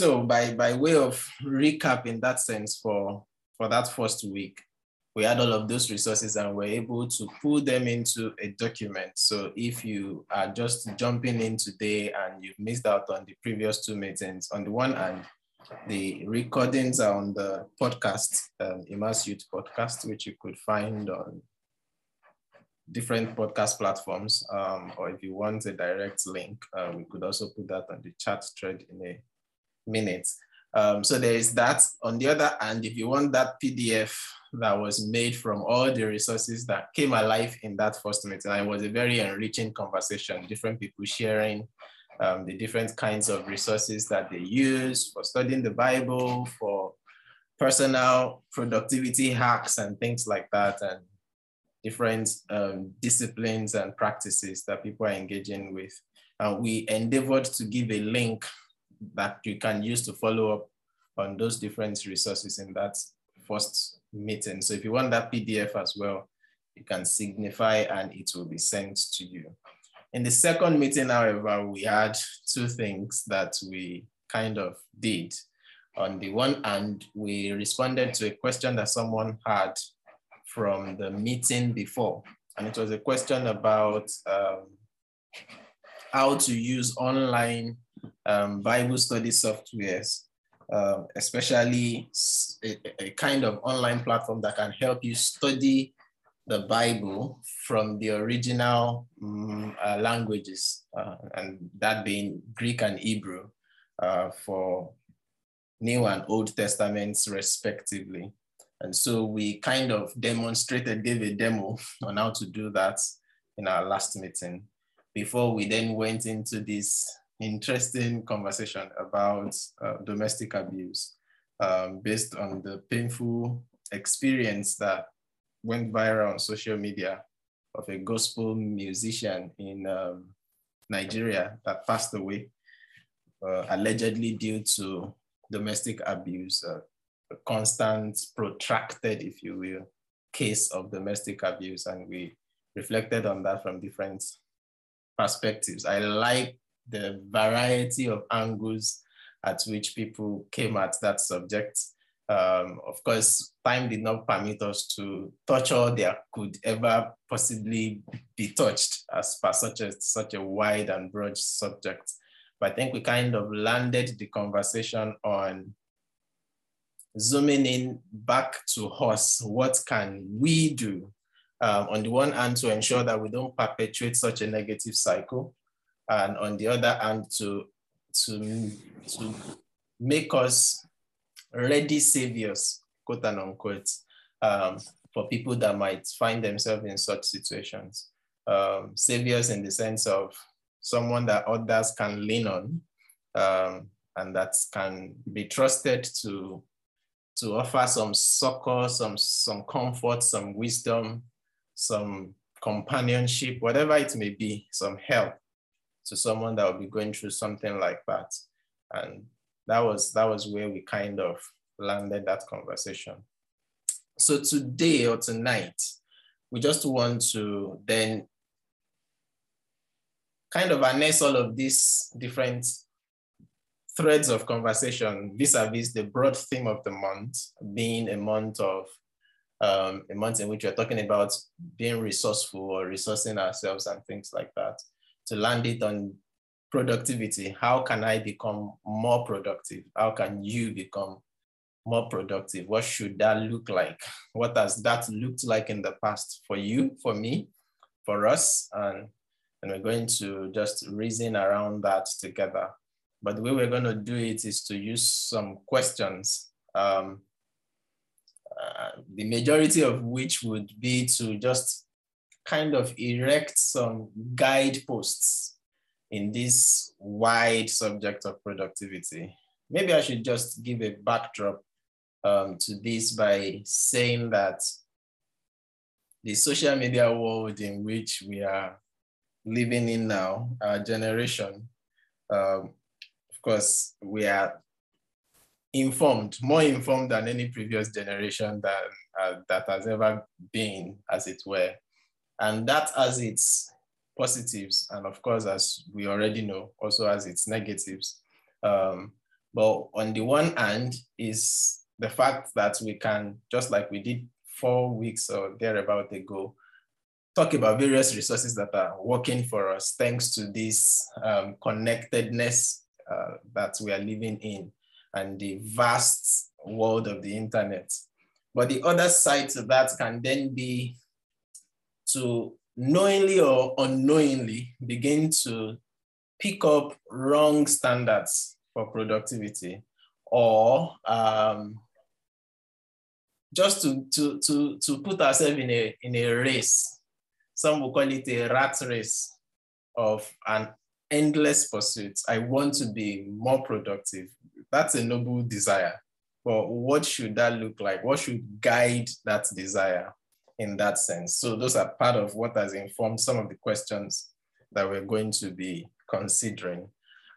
So by, by way of recap in that sense for, for that first week, we had all of those resources and we're able to pull them into a document. So if you are just jumping in today and you've missed out on the previous two meetings, on the one hand, the recordings are on the podcast, um, Youth Podcast, which you could find on different podcast platforms. Um, or if you want a direct link, uh, we could also put that on the chat thread in a minute. Um, so there is that. On the other hand, if you want that PDF that was made from all the resources that came alive in that first meeting, it was a very enriching conversation, different people sharing um, the different kinds of resources that they use for studying the Bible, for personal productivity hacks and things like that, and different um, disciplines and practices that people are engaging with. And we endeavored to give a link that you can use to follow up on those different resources in that first meeting. So if you want that PDF as well, you can signify and it will be sent to you. In the second meeting, however, we had two things that we kind of did. On the one hand, we responded to a question that someone had from the meeting before. And it was a question about um, how to use online um, Bible study softwares, uh, especially a, a, kind of online platform that can help you study the Bible from the original um, uh, languages, uh, and that being Greek and Hebrew uh, for New and Old Testaments, respectively. And so we kind of demonstrated, gave a demo on how to do that in our last meeting before we then went into this interesting conversation about uh, domestic abuse um, based on the painful experience that went viral on social media of a gospel musician in um, Nigeria that passed away, uh, allegedly due to domestic abuse, uh, a constant, protracted, if you will, case of domestic abuse. And we reflected on that from different perspectives. I like the variety of angles at which people came at that subject. Um, of course, time did not permit us to touch all there could ever possibly be touched as per such a, such a wide and broad subject. But I think we kind of landed the conversation on zooming in back to us. What can we do um, on the one hand to ensure that we don't perpetuate such a negative cycle, and on the other hand to to to make us ready saviors, quote and unquote, um, for people that might find themselves in such situations. Um, saviors in the sense of someone that others can lean on um, and that can be trusted to to offer some succor, some some comfort, some wisdom, some companionship, whatever it may be, some help to someone that would be going through something like that. And that was that was where we kind of landed that conversation. So today or tonight, we just want to then kind of harness all of these different threads of conversation vis-a-vis the broad theme of the month being a month of um, a month in which we're talking about being resourceful or resourcing ourselves and things like that to land it on productivity. How can I become more productive? How can you become more productive? What should that look like? What has that looked like in the past for you, for me, for us? And, and we're going to just reason around that together. But the way we're going to do it is to use some questions, um, uh, the majority of which would be to just kind of erect some guideposts in this wide subject of productivity. Maybe I should just give a backdrop um, to this by saying that the social media world in which we are living in now, our generation, um, of course, we are informed, more informed than any previous generation that, uh, that has ever been, as it were. And that has its positives, and of course, as we already know, also has its negatives. Um, But on the one hand is the fact that we can, just like we did four weeks or thereabout ago, talk about various resources that are working for us thanks to this um, connectedness uh, that we are living in and the vast world of the internet. But the other side to that can then be to knowingly or unknowingly begin to pick up wrong standards for productivity or um, just to, to, to, to put ourselves in a, in a race. Some will call it a rat race of an endless pursuit. I want to be more productive. That's a noble desire. But what should that look like? What should guide that desire in that sense? So those are part of what has informed some of the questions that we're going to be considering.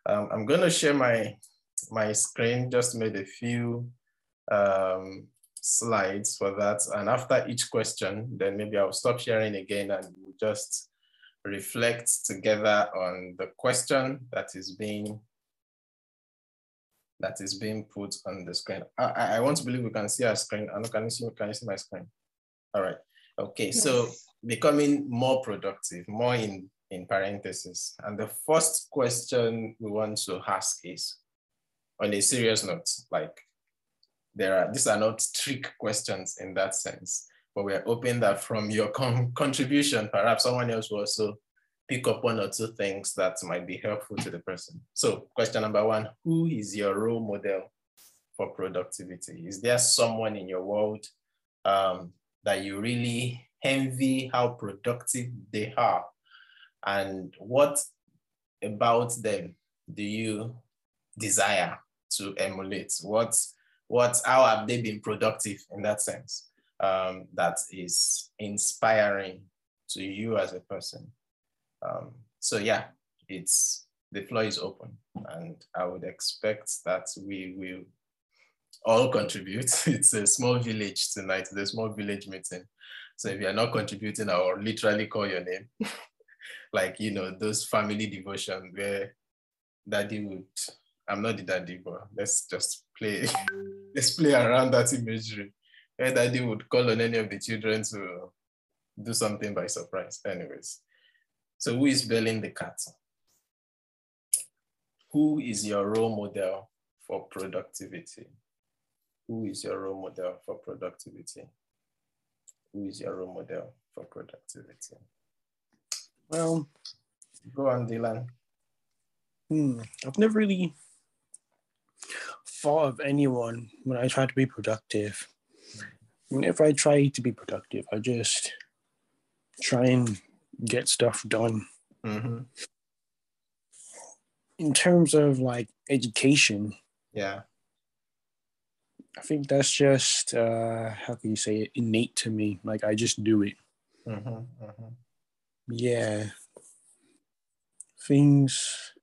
Um, I'm going to share my, my screen, just made a few um, slides for that. And after each question, then maybe I'll stop sharing again and we'll just reflect together on the question that is being that is being put on the screen. I, I want to believe we can see our screen. And can you see, can you see my screen? All right. Okay, yes. so becoming more productive, more in, in parentheses. And the first question we want to ask is, on a serious note, like there are, these are not trick questions in that sense, but we're hoping that from your con contribution, perhaps someone else will also pick up one or two things that might be helpful to the person. So question number one, who is your role model for productivity? Is there someone in your world um, that you really envy how productive they are? And what about them do you desire to emulate? What, what, how have they been productive in that sense? Um, that is inspiring to you as a person. Um, so yeah, it's the floor is open, and I would expect that we will all contribute. It's a small village tonight. It's a small village meeting. So if you're not contributing, I'll literally call your name. like, you know, those family devotion where daddy would, I'm not the daddy, but let's just play, let's play around that imagery. Where daddy would call on any of the children to do something by surprise. Anyways, so who is belling the cat? Who is your role model for productivity? Who is your role model for productivity? Who is your role model for productivity? Well, go on, Dylan. Hmm, I've never really thought of anyone when I try to be productive. Whenever I try to be productive, I just try and get stuff done. Mm-hmm. In terms of like education, yeah, I think that's just uh, how can you say it innate to me. Like I just do it. Mm-hmm. Mm-hmm. Yeah. Things.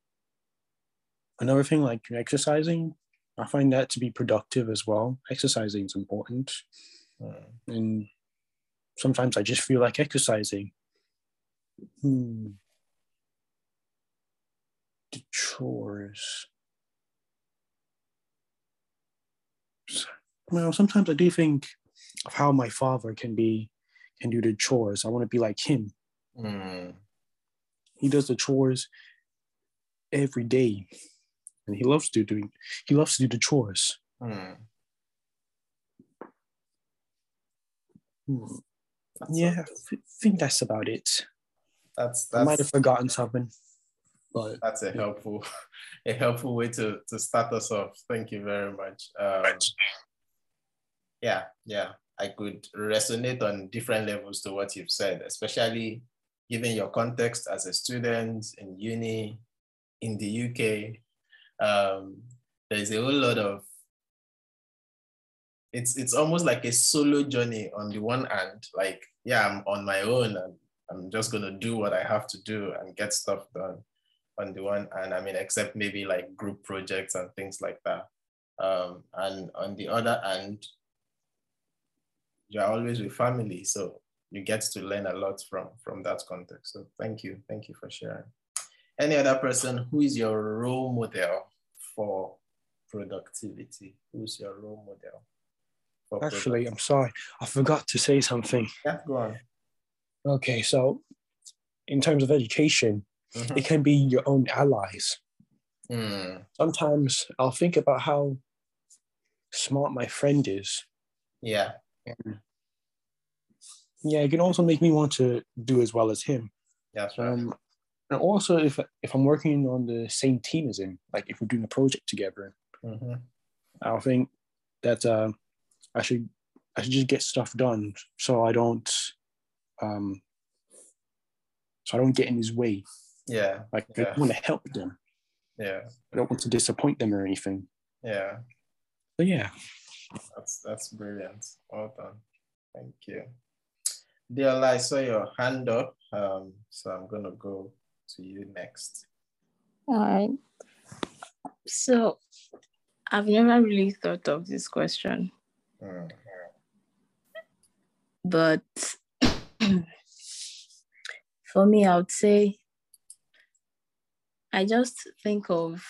Another thing like exercising, I find that to be productive as well. Exercising is important, mm. and sometimes I just feel like exercising. Hmm. The chores. Well, sometimes I do think of how my father can be, can do the chores. I want to be like him. Mm. He does the chores every day, and he loves to do. He loves to do the chores. Mm. Yeah, I think that's about it. That's, that's I might have forgotten something. But that's a helpful, a helpful way to to start us off. Thank you very much. Um, yeah, yeah, I could resonate on different levels to what you've said, especially given your context as a student in uni in the UK. Um, there's a whole lot of it's it's almost like a solo journey on the one hand like yeah i'm on my own and I'm just gonna do what I have to do and get stuff done on the one and I mean except maybe like group projects and things like that. Um, and on the other hand, you're always with family, so you get to learn a lot from from that context. So thank you, thank you for sharing. Any other person who is your role model for productivity? Who's your role model? Actually, I'm sorry, I forgot to say something. Yeah, go on. Okay, so in terms of education, mm-hmm. it can be your own allies. Mm. Sometimes I'll think about how smart my friend is. Yeah. yeah, it can also make me want to do as well as him. That's right. Um, and also, if if I'm working on the same team as him, like if we're doing a project together, mm-hmm. I think that uh, I should I should just get stuff done so I don't um so I don't get in his way. Yeah. Like yeah. I want to help them. Yeah. I don't want to disappoint them or anything. Yeah. But yeah. That's that's brilliant. Well done. Thank you. Dear I saw your hand up. Um, so I'm gonna go to you next. All right. So I've never really thought of this question. Mm. But for me, I would say I just think of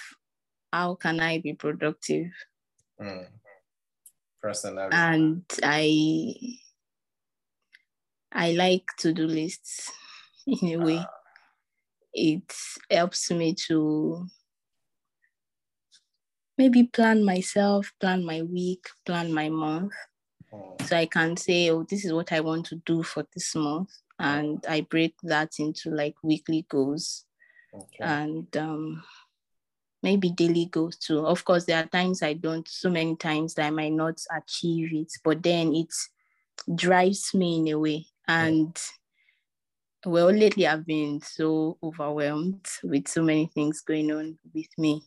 how can I be productive? Mm. Personally. And I I like to-do lists in a way. Uh. It helps me to maybe plan myself, plan my week, plan my month. Oh. So I can say, oh, this is what I want to do for this month. And I break that into like weekly goals okay. and um, maybe daily goals too. Of course, there are times I don't, so many times that I might not achieve it, but then it drives me in a way. And well, lately I've been so overwhelmed with so many things going on with me.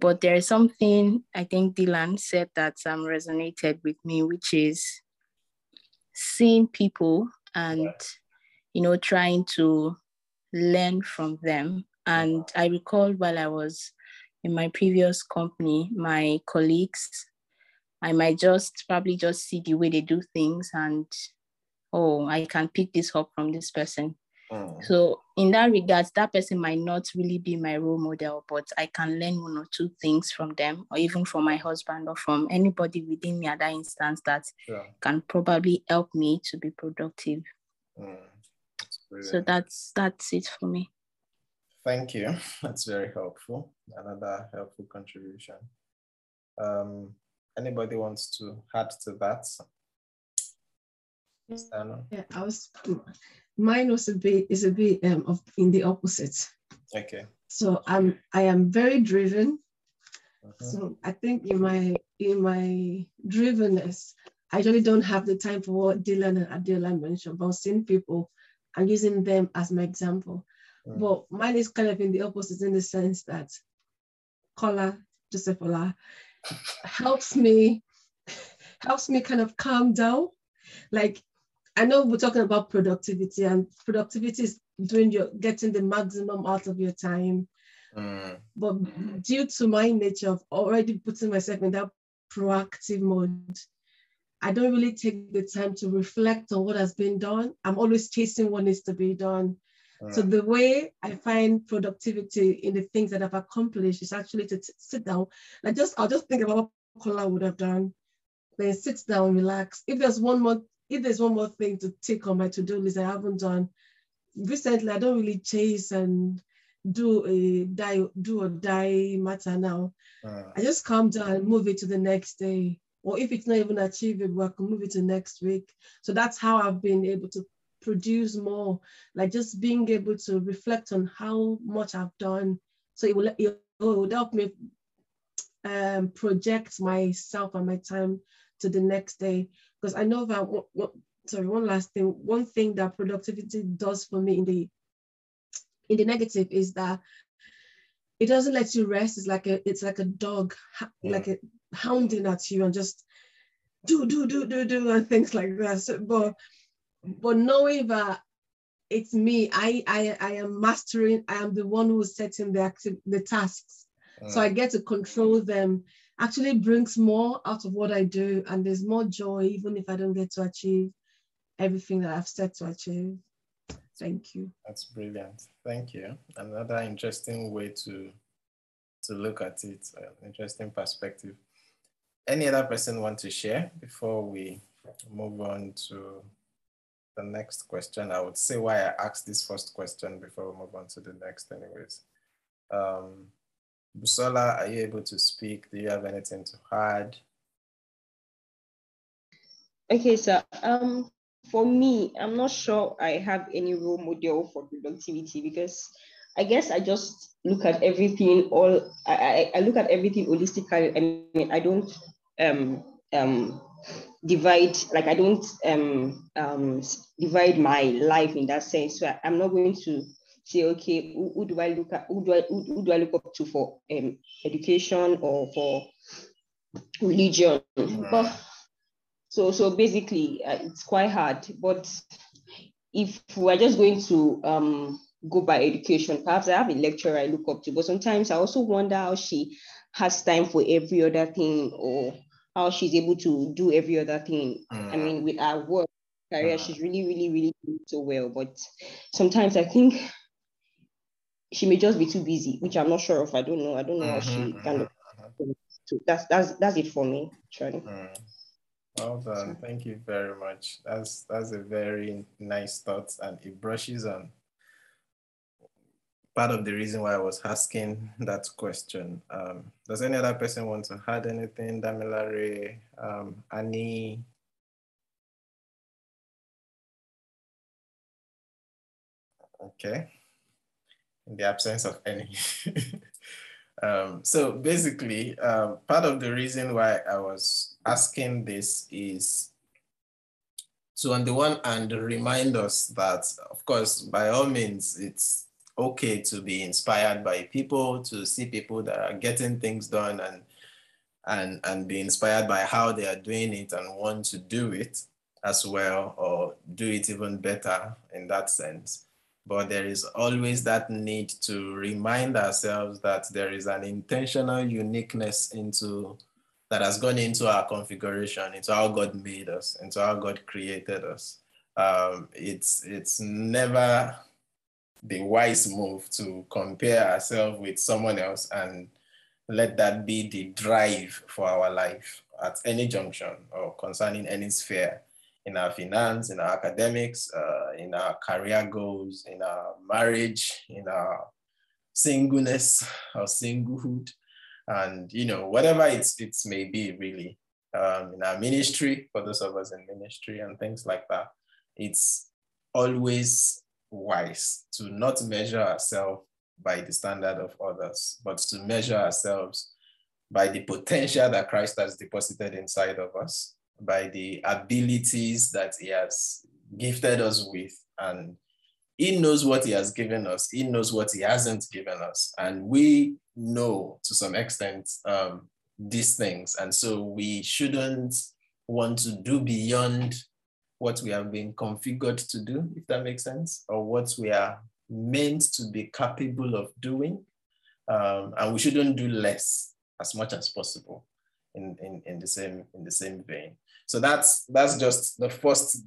But there is something I think Dylan said that um, resonated with me, which is seeing people and, you know, trying to learn from them. And I recall while I was in my previous company, my colleagues, I might just probably just see the way they do things and, oh, I can pick this up from this person. Mm. So in that regard, that person might not really be my role model, but I can learn one or two things from them, or even from my husband or from anybody within me at that instance that can probably help me to be productive. Mm. That's so that's that's it for me. Thank you. That's very helpful. Another helpful contribution. Um, anybody wants to add to that? Yeah, I was mine was a bit is a bit um, of in the opposite. Okay. So I'm I am very driven. Uh-huh. So I think in my in my drivenness, I really don't have the time for what Dylan and Adela mentioned about seeing people and using them as my example. Uh-huh. But mine is kind of in the opposite in the sense that Kola Joseph Ola helps me helps me kind of calm down. Like I know we're talking about productivity, and productivity is doing your getting the maximum out of your time. Mm. But due to my nature of already putting myself in that proactive mode, I don't really take the time to reflect on what has been done. I'm always chasing what needs to be done. So the way I find productivity in the things that I've accomplished is actually to t- sit down. Like just I'll just think about what Kola would have done, then sit down, relax. If there's one more if there's one more thing to tick on my to-do list I haven't done, recently I don't really chase and do a die, do or die matter now. Uh, I just calm down move it to the next day. Or if it's not even achievable, I can move it to next week. So that's how I've been able to produce more, like just being able to reflect on how much I've done. So it will, it will help me um, project myself and my time to the next day because I know that what, what, sorry one last thing one thing that productivity does for me in the in the negative is that it doesn't let you rest it's like a it's like a dog yeah. like a hounding at you and just do do do do do and things like that so, but but knowing that it's me I, I i am mastering i am the one who's setting the active the tasks so i get to control them actually brings more out of what I do, and there's more joy, even if I don't get to achieve everything that I've set to achieve. Thank you. That's brilliant. Thank you. Another interesting way to to look at it. Uh, interesting perspective. Any other person want to share before we move on to the next question? I would say why I asked this first question before we move on to the next anyways. Um, Busola, are you able to speak? Do you have anything to add? Okay, so um, for me, I'm not sure I have any role model for productivity because I guess I just look at everything all I, I, look at everything holistically. I mean, I don't um um divide like I don't um um divide my life in that sense. So I, am not going to say, okay, who, who, do I look at who do I who, who do I look up to for um education or for religion? But so so basically uh, it's quite hard. But if we're just going to um go by education. Perhaps I have a lecturer I look up to, but sometimes I also wonder how she has time for every other thing or how she's able to do every other thing. Mm. I mean, with her work career, mm. she's really, really, really doing so well. But sometimes I think she may just be too busy, which I'm not sure of. I don't know. I don't know mm-hmm, how she mm-hmm, kind of. Mm-hmm. So that's that's that's it for me, Charlie. Mm. Well done. Thank you very much. That's that's a very nice thought, and it brushes on part of the reason why I was asking that question. Um, does any other person want to add anything? Damilare, um, Annie? Okay, in the absence of any. um, so basically, uh, part of the reason why I was asking this is to on the one hand remind us that, of course, by all means, it's okay to be inspired by people, to see people that are getting things done and and and be inspired by how they are doing it and want to do it as well or do it even better in that sense. But there is always that need to remind ourselves that there is an intentional uniqueness into that has gone into our configuration, into how God made us, into how God created us. Um, it's it's never the wise move to compare ourselves with someone else and let that be the drive for our life at any junction or concerning any sphere in our finance, in our academics, uh, in our career goals, in our marriage, in our singleness or singlehood, and you know whatever it's it may be really um, in our ministry for those of us in ministry and things like that. It's always wise to not measure ourselves by the standard of others, but to measure ourselves by the potential that Christ has deposited inside of us, by the abilities that He has gifted us with. And He knows what He has given us, He knows what He hasn't given us. And we know to some extent um, these things. And so we shouldn't want to do beyond what we have been configured to do, if that makes sense, or what we are meant to be capable of doing. Um, and we shouldn't do less as much as possible in, in, in, the same, in the same vein. So that's, that's just the first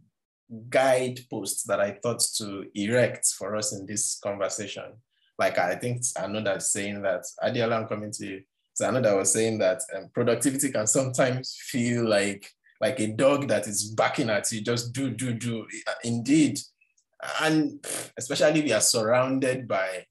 guidepost that I thought to erect for us in this conversation. Like I think another saying that Adeola, I'm coming to you. So another was saying that um, productivity can sometimes feel like like a dog that is barking at you, just do, do, do. Indeed. And especially we are surrounded by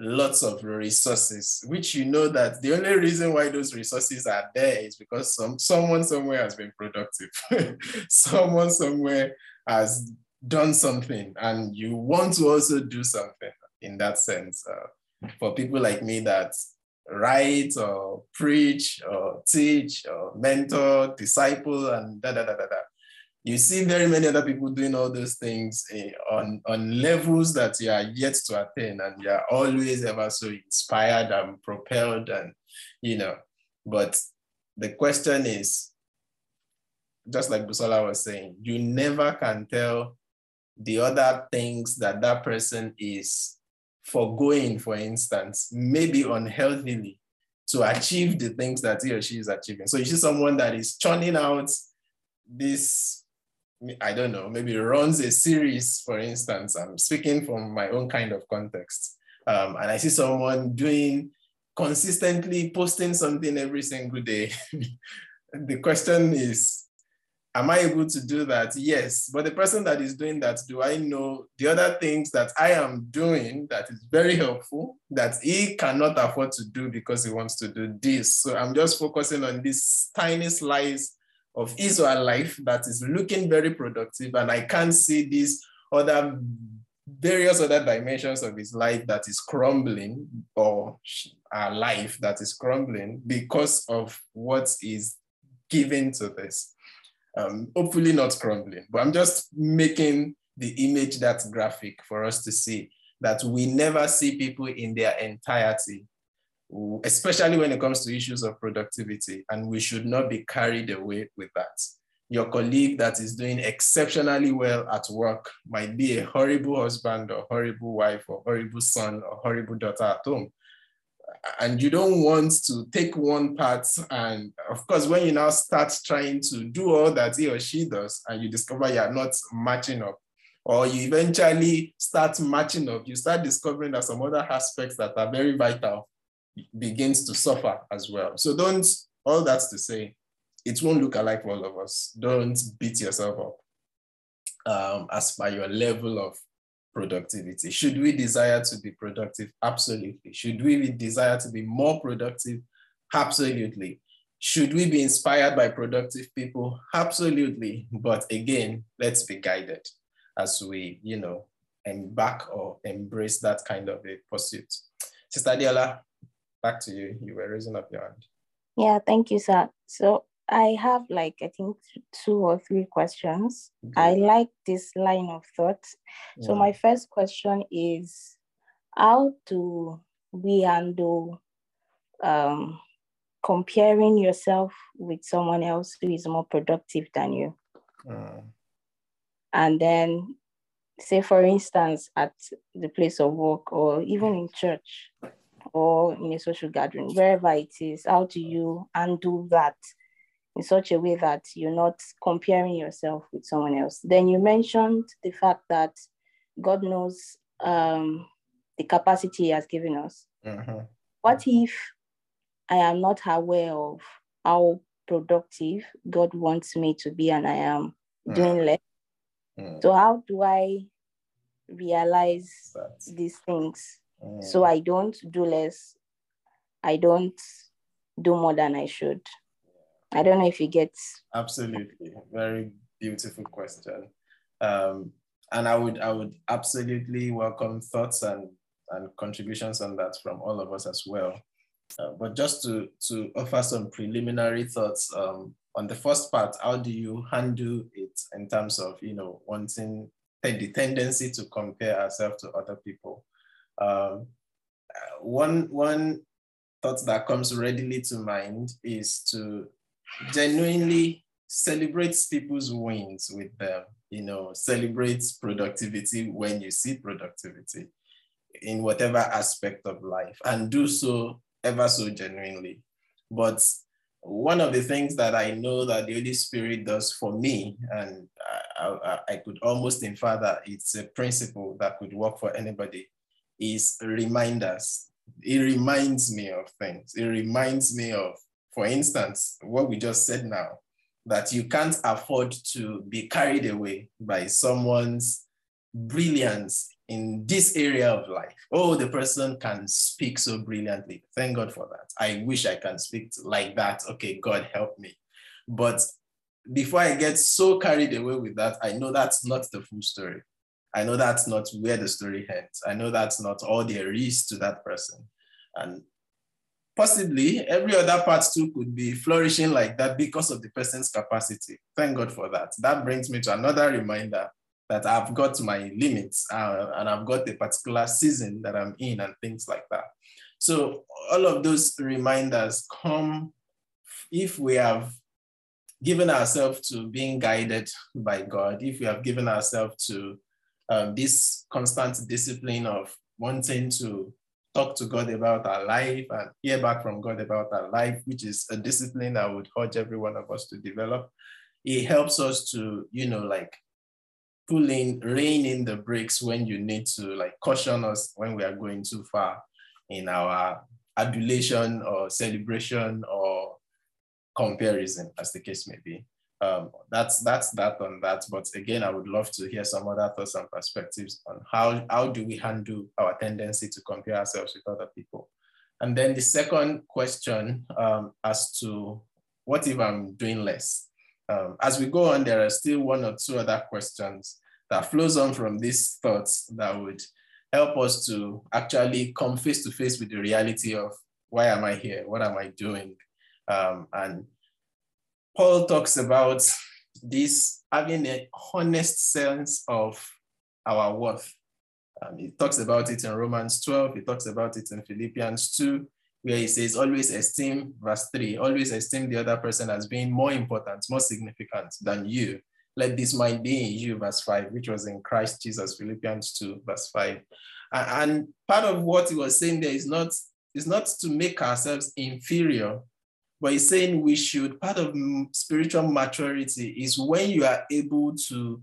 lots of resources, which you know that the only reason why those resources are there is because some someone somewhere has been productive. someone somewhere has done something, and you want to also do something in that sense. Uh, for people like me that write or preach or teach or mentor, disciple, and da da da da da. You see very many other people doing all those things eh, on, on levels that you are yet to attain, and you are always ever so inspired and propelled, and you know. But the question is, just like Busola was saying, you never can tell the other things that that person is foregoing, for instance, maybe unhealthily to achieve the things that he or she is achieving. So you see someone that is churning out this, I don't know, maybe runs a series, for instance. I'm speaking from my own kind of context. Um, and I see someone doing consistently posting something every single day. the question is, am I able to do that? Yes. But the person that is doing that, do I know the other things that I am doing that is very helpful that he cannot afford to do because he wants to do this? So I'm just focusing on this tiny slice of his life that is looking very productive. And I can't see these other various other dimensions of his life that is crumbling or our life that is crumbling because of what is given to this. Um, hopefully not crumbling, but I'm just making the image that graphic for us to see that we never see people in their entirety, especially when it comes to issues of productivity, and we should not be carried away with that. Your colleague that is doing exceptionally well at work might be a horrible husband or horrible wife or horrible son or horrible daughter at home and you don't want to take one part and of course when you now start trying to do all that he or she does and you discover you're not matching up or you eventually start matching up you start discovering that some other aspects that are very vital begins to suffer as well. So don't all that's to say it won't look alike for all of us. Don't beat yourself up um, as by your level of productivity. Should we desire to be productive? Absolutely. Should we desire to be more productive? Absolutely. Should we be inspired by productive people? Absolutely. But again, let's be guided as we, you know, embark or embrace that kind of a pursuit. Sister Diola, back to you. You were raising up your hand. Yeah, thank you, sir. So I have like I think two or three questions. Okay. I like this line of thought. Yeah. So my first question is how do we handle um, comparing yourself with someone else who is more productive than you? Uh. And then say for instance at the place of work or even in church or in a social gathering, wherever it is, how do you undo that? In such a way that you're not comparing yourself with someone else. Then you mentioned the fact that God knows um, the capacity He has given us. Mm-hmm. What if I am not aware of how productive God wants me to be and I am mm. doing less? Mm. So, how do I realize That's... these things mm. so I don't do less? I don't do more than I should. I don't know if you get. Absolutely, very beautiful question. Um, and I would I would absolutely welcome thoughts and and contributions on that from all of us as well. Uh, but just to to offer some preliminary thoughts um, on the first part, how do you handle it in terms of you know wanting the tendency to compare ourselves to other people? Um, one one thought that comes readily to mind is to genuinely celebrates people's wins with them, you know, celebrates productivity when you see productivity in whatever aspect of life and do so ever so genuinely. But one of the things that I know that the Holy Spirit does for me, and I, I, I could almost infer that it's a principle that could work for anybody, is reminders. It reminds me of things. It reminds me of for instance, what we just said now, that you can't afford to be carried away by someone's brilliance in this area of life. Oh, the person can speak so brilliantly. Thank God for that. I wish I can speak like that. Okay, God help me. But before I get so carried away with that, I know that's not the full story. I know that's not where the story ends. I know that's not all there is to that person. And possibly every other part too could be flourishing like that because of the person's capacity. Thank God for that. That brings me to another reminder that I've got my limits uh, and I've got a particular season that I'm in and things like that. So all of those reminders come if we have given ourselves to being guided by God, if we have given ourselves to um, this constant discipline of wanting to talk to God about our life and hear back from God about our life, which is a discipline I would urge every one of us to develop. It helps us to, you know, like pull in, rein in the brakes when you need to, like caution us when we are going too far in our adulation or celebration or comparison, as the case may be. Um, that's that's that on that. But again, I would love to hear some other thoughts and perspectives on how how do we handle our tendency to compare ourselves with other people. And then the second question um, as to what if I'm doing less? Um, as we go on, there are still one or two other questions that flows on from these thoughts that would help us to actually come face to face with the reality of why am I here? What am I doing? Um, and Paul talks about this having a honest sense of our worth. Um, he talks about it in Romans 12, he talks about it in Philippians 2, where he says, always esteem, verse 3, always esteem the other person as being more important, more significant than you. Let this mind be in you, verse 5, which was in Christ Jesus, Philippians 2, verse 5. And part of what he was saying there is not, is not to make ourselves inferior, but he's saying we should, part of spiritual maturity is when you are able to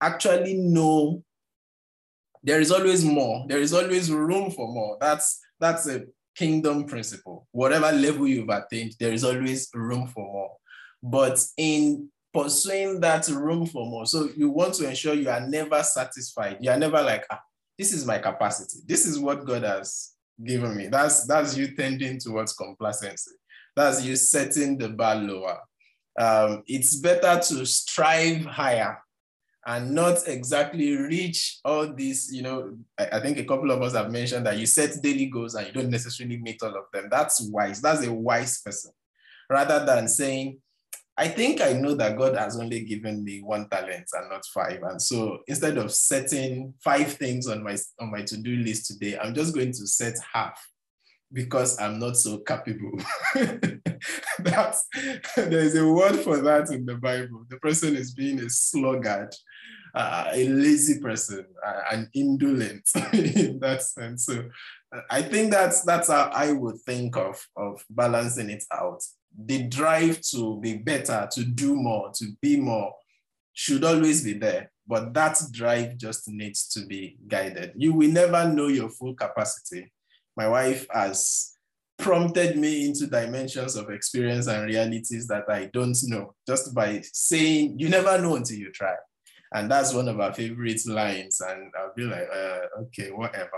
actually know there is always more, there is always room for more. That's that's a kingdom principle. Whatever level you've attained, there is always room for more. But in pursuing that room for more, so you want to ensure you are never satisfied. You are never like, ah, this is my capacity. This is what God has given me. That's that's you tending towards complacency. That's you setting the bar lower. Um, it's better to strive higher and not exactly reach all these, you know, I, I, think a couple of us have mentioned that you set daily goals and you don't necessarily meet all of them. That's wise. That's a wise person. Rather than saying, I think I know that God has only given me one talent and not five. And so instead of setting five things on my on my to-do list today, I'm just going to set half because I'm not so capable. That's there's a word for that in the Bible. The person is being a sluggard uh, a lazy person, uh, an indolent in that sense. So uh, I think that's that's how I would think of of balancing it out. The drive to be better, to do more, to be more, should always be there. But that drive just needs to be guided. You will never know your full capacity. My wife has prompted me into dimensions of experience and realities that I don't know just by saying, you never know until you try. And that's one of our favorite lines. And I'll be like, uh, okay, whatever.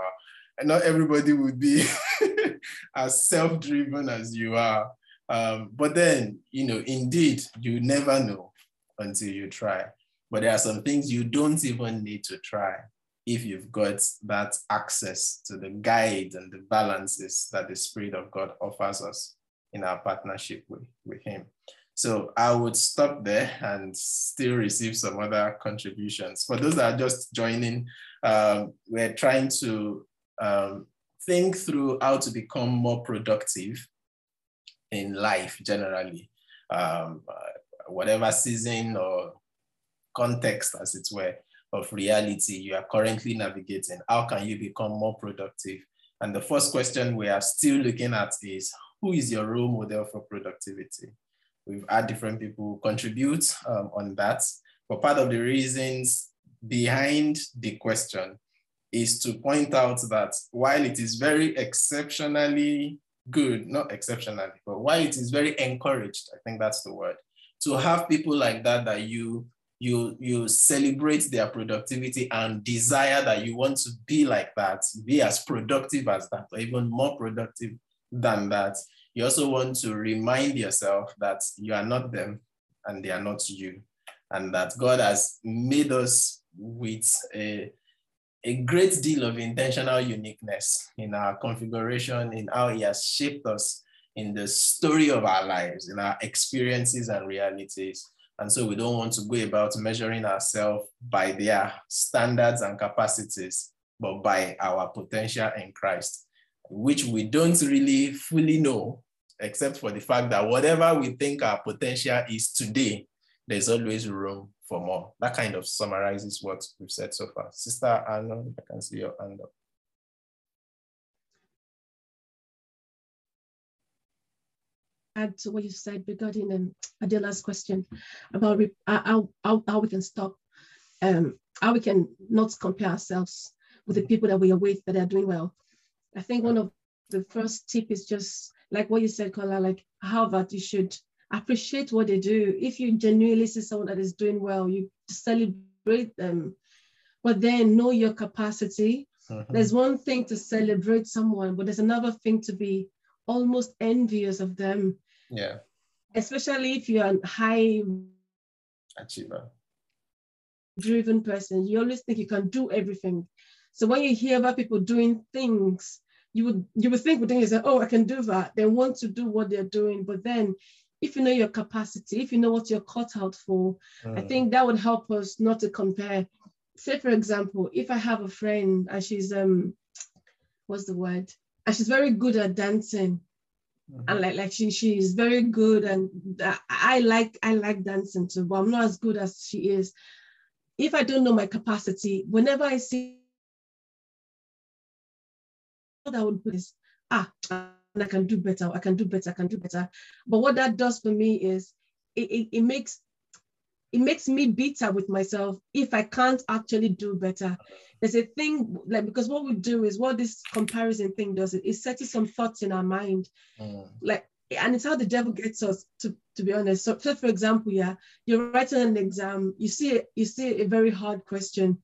And not everybody would be as self-driven as you are. Um, but then, you know, indeed, you never know until you try. But there are some things you don't even need to try if you've got that access to the guide and the balances that the Spirit of God offers us in our partnership with, with Him. So I would stop there and still receive some other contributions. For those that are just joining, um, we're trying to um, think through how to become more productive in life generally, um, uh, whatever season or context, as it were, of reality you are currently navigating. How can you become more productive? And the first question we are still looking at is who is your role model for productivity? We've had different people contribute um, on that. But part of the reasons behind the question is to point out that while it is very exceptionally good, not exceptionally, but while it is very encouraged, I think that's the word, to have people like that that you you you celebrate their productivity and desire that you want to be like that, be as productive as that, or even more productive than that. You also want to remind yourself that you are not them and they are not you. And that God has made us with a, a great deal of intentional uniqueness in our configuration, in how He has shaped us in the story of our lives, in our experiences and realities. And so we don't want to go about measuring ourselves by their standards and capacities, but by our potential in Christ which we don't really fully know, except for the fact that whatever we think our potential is today, there's always room for more. That kind of summarizes what we've said so far. Sister Anna, I can see your hand up. Add to what you said regarding um, Adeola's question about how, how, how we can stop, um, how we can not compare ourselves with the people that we are with that are doing well. I think one of the first tip is just like what you said, Kola, like how about you should appreciate what they do. If you genuinely see someone that is doing well, you celebrate them, but then know your capacity. Mm-hmm. There's one thing to celebrate someone, but there's another thing to be almost envious of them. Yeah. Especially if you're a high achiever driven person, you always think you can do everything. So when you hear about people doing things, you would you would think within yourself, oh, I can do that. They want to do what they're doing, but then if you know your capacity, if you know what you're cut out for, mm. I think that would help us not to compare. Say, for example, if I have a friend and she's um, what's the word? And she's very good at dancing. And like like she she's very good, and I like I like dancing too, but I'm not as good as she is. If I don't know my capacity, whenever I see that would put this ah I can do better, I can do better, I can do better. But what that does for me is it, it, it makes it makes me bitter with myself if I can't actually do better. There's a thing like because what we do is what this comparison thing does it, it sets some thoughts in our mind. Mm. Like and it's how the devil gets us to, to be honest. So, so for example, yeah, you're writing an exam, you see you see a very hard question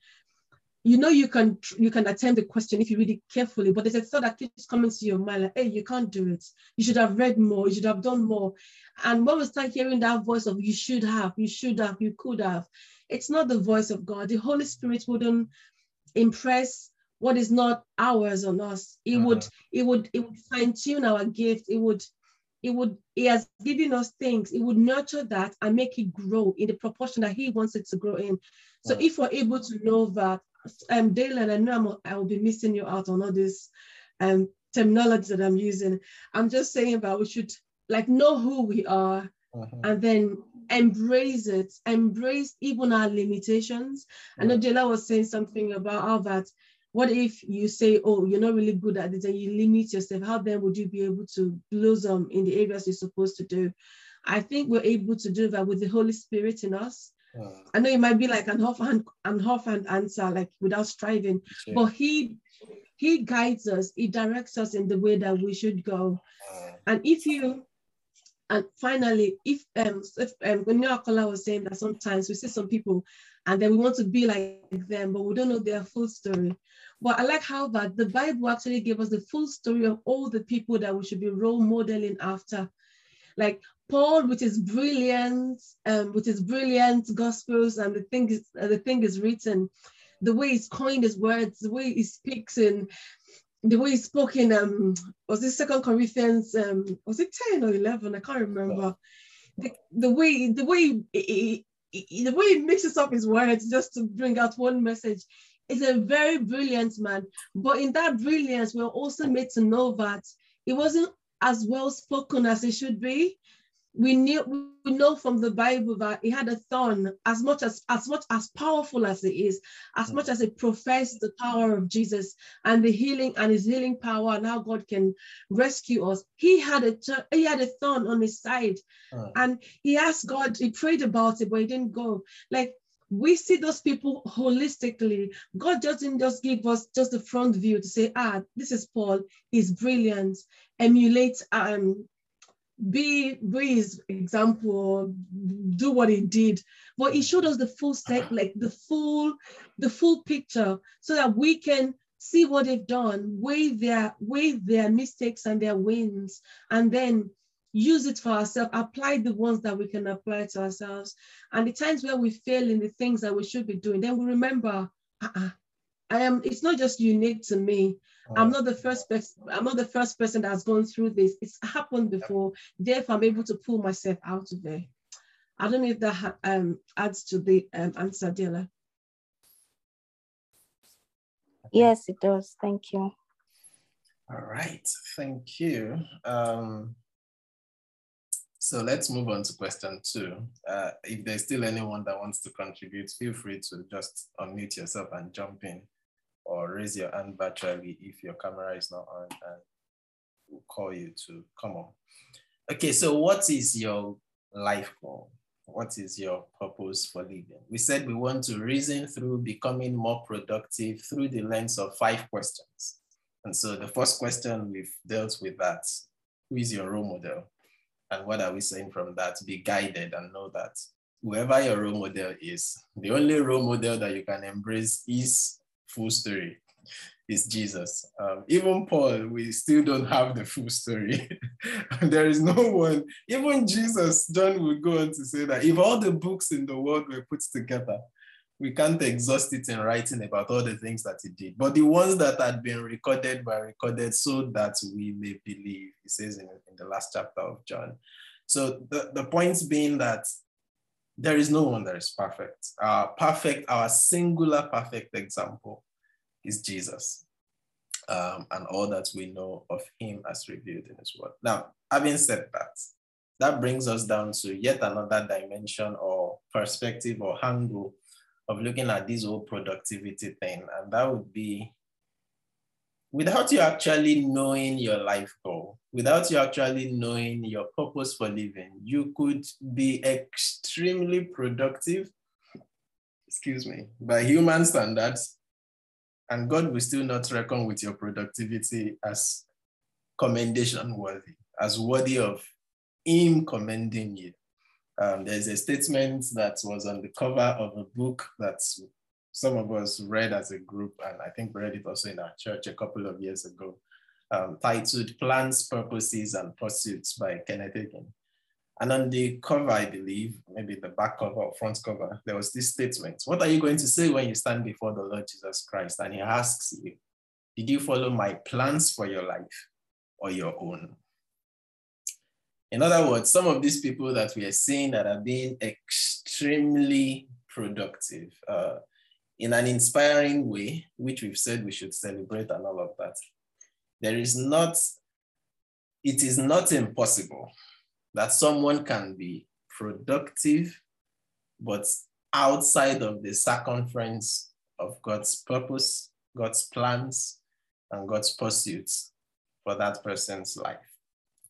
you know you can you can attempt the question if you read it carefully, but there's a thought that keeps coming to your mind like, hey, you can't do it. You should have read more. You should have done more. And when we start hearing that voice of you should have, you should have, you could have, it's not the voice of God. The Holy Spirit wouldn't impress what is not ours on us. It uh-huh. would it would it would fine tune our gift. It would it would he has given us things it would nurture that and make it grow in the proportion that he wants it to grow in so uh-huh. if we're able to know that um, Dalen, I know I'm, I will be missing you out on all this um, terminology that I'm using. I'm just saying about we should like know who we are uh-huh. and then embrace it, embrace even our limitations. I know Jela was saying something about how that what if you say, oh, you're not really good at it and you limit yourself? How then would you be able to blossom in the areas you're supposed to do? I think we're able to do that with the Holy Spirit in us. Uh, I know it might be like an offhand, an offhand answer, like without striving, but he he guides us, he directs us in the way that we should go. Uh, and if you and finally, if um if um Akola was saying that sometimes we see some people and then we want to be like them, but we don't know their full story. But I like how that the Bible actually gave us the full story of all the people that we should be role modeling after. Like Paul, with his brilliant, um, with his brilliant gospels, and the thing is, uh, the thing is written, the way he's coined his words, the way he speaks, and the way he spoke in um, was it Second Corinthians, um, was it ten or eleven? I can't remember. The, the way, the way, he, he, the way he mixes up his words just to bring out one message is a very brilliant man. But in that brilliance, we're also made to know that it wasn't as well spoken as it should be we knew we know from the Bible that he had a thorn as much as as much as powerful as it is, as much as it professed the power of Jesus and the healing and his healing power and how God can rescue us. He had a he had a thorn on his side, uh. and he asked God. He prayed about it, but he didn't go. Like we see those people holistically. God doesn't just give us just the front view to say, ah, this is Paul, he's brilliant. Emulate um, be be his example do what he did. But he showed us the full set like the full the full picture so that we can see what they've done weigh their weigh their mistakes and their wins and then use it for ourselves apply the ones that we can apply to ourselves. And the times where we fail in the things that we should be doing then we remember uh-uh, i am it's not just unique to me I'm not the first person. I'm not the first person that's gone through this. It's happened before. Therefore, I'm able to pull myself out of there. I don't know if that um, adds to the um, answer, Dila. Yes, it does. Thank you. All right, thank you. Um, so let's move on to question two. Uh, if there's still anyone that wants to contribute, feel free to just unmute yourself and jump in or raise your hand virtually if your camera is not on and we'll call you to come on. Okay, so what is your life goal? What is your purpose for living? We said we want to reason through becoming more productive through the lens of five questions. And so the first question we've dealt with that, who is your role model? And what are we saying from that? Be guided and know that whoever your role model is, the only role model that you can embrace is full story, is Jesus. Um, even Paul, we still don't have the full story. there is no one, even Jesus, John would go on to say that if all the books in the world were put together, we can't exhaust it in writing about all the things that he did. But the ones that had been recorded were recorded so that we may believe, he says in, in the last chapter of John. So the, the points being that there is no one that is perfect. Our perfect, our singular perfect example is Jesus um, and all that we know of him as revealed in his word. Now, having said that, that brings us down to yet another dimension or perspective or angle of looking at this whole productivity thing. And that would be without you actually knowing your life goal, without you actually knowing your purpose for living, you could be extremely productive, excuse me, by human standards, and God will still not reckon with your productivity as commendation worthy, as worthy of Him commending you. Um, there's a statement that was on the cover of a book that some of us read as a group, and I think we read it also in our church a couple of years ago, um, titled Plans, Purposes, and Pursuits by Kenneth Hagin. And on the cover, I believe, maybe the back cover or front cover, there was this statement What are you going to say when you stand before the Lord Jesus Christ? And he asks you, Did you follow my plans for your life or your own? In other words, some of these people that we are seeing that are being extremely productive uh, in an inspiring way, which we've said we should celebrate and all of that, there is not, it is not impossible that someone can be productive, but outside of the circumference of God's purpose, God's plans, and God's pursuits for that person's life.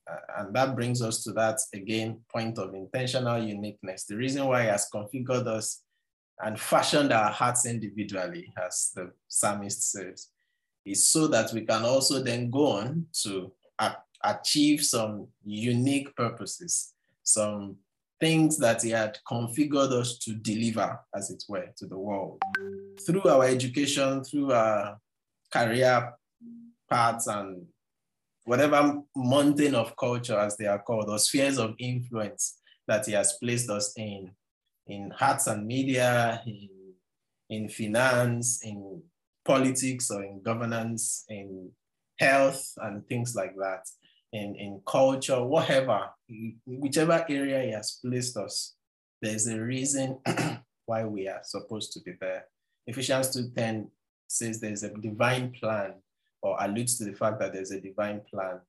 Uh, and that brings us to that, again, point of intentional uniqueness. The reason why he has configured us and fashioned our hearts individually, as the psalmist says, is so that we can also then go on to achieve some unique purposes, some things that he had configured us to deliver, as it were, to the world. Through our education, through our career paths and whatever mountain of culture, as they are called, or spheres of influence that he has placed us in, in arts and media, in, in finance, in politics or in governance, in health and things like that, in, in culture, whatever, whichever area he has placed us, there's a reason why we are supposed to be there. Ephesians 2.10 says there's a divine plan or alludes to the fact that there's a divine plan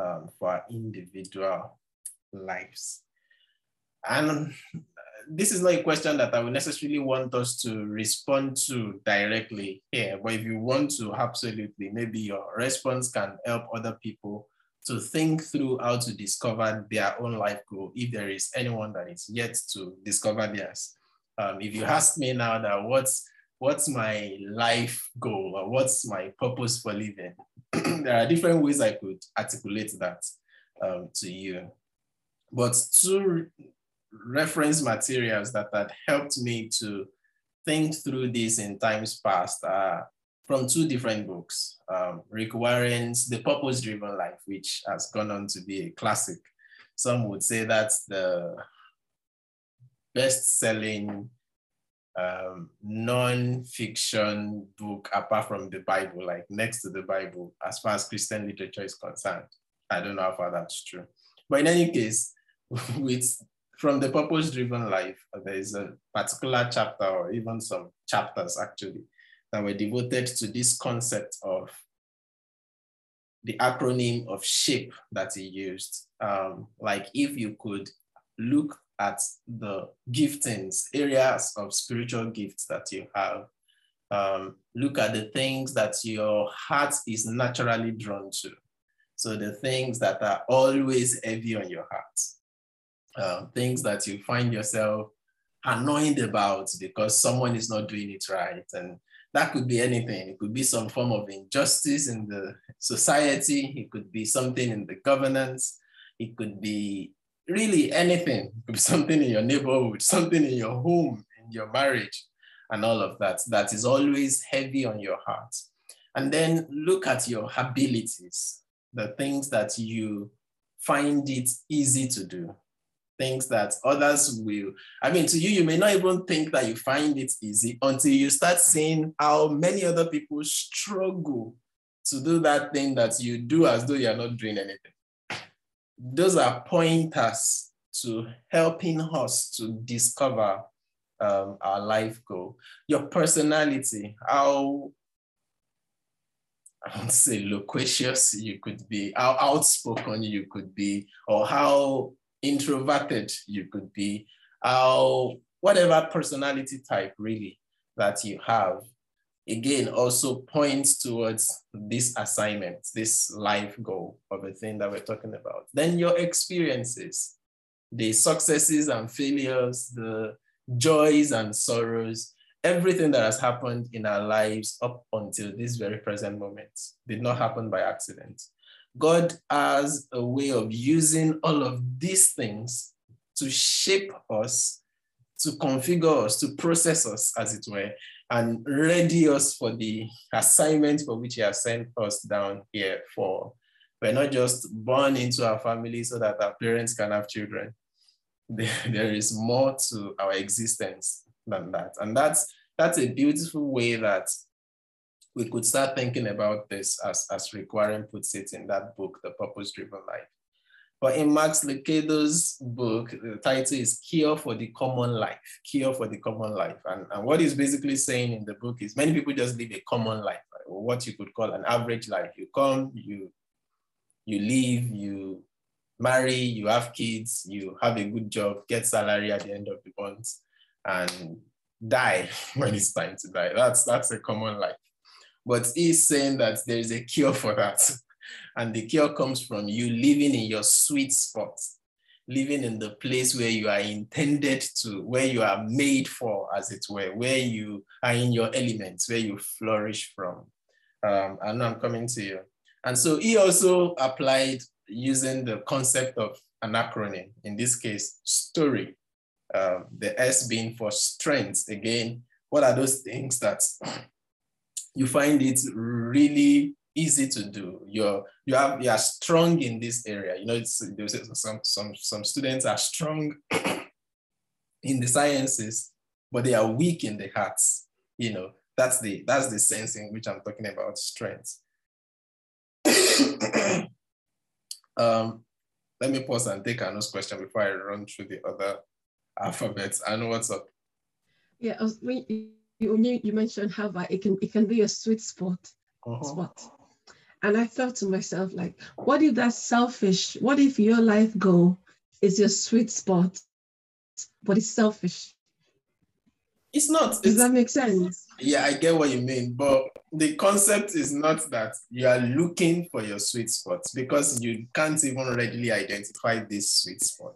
um, for our individual lives. And this is not a question that I would necessarily want us to respond to directly here, but if you want to, absolutely, maybe your response can help other people to think through how to discover their own life goal if there is anyone that is yet to discover theirs. Um, if you ask me now that what's what's my life goal or what's my purpose for living, there are different ways I could articulate that um, to you. But two reference materials that had helped me to think through this in times past are from two different books. Um, Rick Warren's The Purpose Driven Life, which has gone on to be a classic. Some would say that's the best selling um, non-fiction book apart from the Bible, like next to the Bible, as far as Christian literature is concerned. I don't know how far that's true. But in any case, with from the purpose-driven life, there is a particular chapter or even some chapters actually that were devoted to this concept of the acronym of SHAPE that he used. Um, like if you could look at the giftings, areas of spiritual gifts that you have. Um, look at the things that your heart is naturally drawn to. So the things that are always heavy on your heart, um, things that you find yourself annoyed about because someone is not doing it right and that could be anything. It could be some form of injustice in the society. It could be something in the governance. It could be really anything. It could be something in your neighborhood, something in your home, in your marriage, and all of that. That is always heavy on your heart. And then look at your abilities, the things that you find it easy to do things that others will. I mean, to you, you may not even think that you find it easy until you start seeing how many other people struggle to do that thing that you do as though you're not doing anything. Those are pointers to helping us to discover um, our life goal. Your personality, how I don't say loquacious you could be, how outspoken you could be, or how introverted you could be, uh, whatever personality type really that you have, again, also points towards this assignment, this life goal of a thing that we're talking about. Then your experiences, the successes and failures, the joys and sorrows, everything that has happened in our lives up until this very present moment did not happen by accident. God has a way of using all of these things to shape us, to configure us, to process us, as it were, and ready us for the assignment for which He has sent us down here for. We're not just born into our family so that our parents can have children. There is more to our existence than that. And that's that's a beautiful way that we could start thinking about this as, as Warren puts it in that book, The Purpose Driven Life. But in Max Lucado's book, the title is Cure for the Common Life, Cure for the Common Life. And, and what he's basically saying in the book is many people just live a common life, right? or what you could call an average life. You come, you, you live, you marry, you have kids, you have a good job, get salary at the end of the month, and die when it's time to die. That's, that's a common life. But he's saying that there is a cure for that. And the cure comes from you living in your sweet spot, living in the place where you are intended to, where you are made for, as it were, where you are in your elements, where you flourish from. Um, and I'm coming to you. And so he also applied using the concept of an acronym, in this case, story, uh, the S being for strength. Again, what are those things that you find it really easy to do. You're you have you are strong in this area. You know, it's some some some students are strong in the sciences, but they are weak in the hearts. You know, that's the that's the sense in which I'm talking about strength. um, let me pause and take another question before I run through the other alphabets. I know what's up. Yeah, I was, you, you mentioned how it can it can be a sweet spot uh-huh. spot. And I thought to myself, like, what if that's selfish? What if your life goal is your sweet spot, but it's selfish? It's not. Does it's, that make sense? Yeah, I get what you mean. But the concept is not that you are looking for your sweet spot because you can't even readily identify this sweet spot.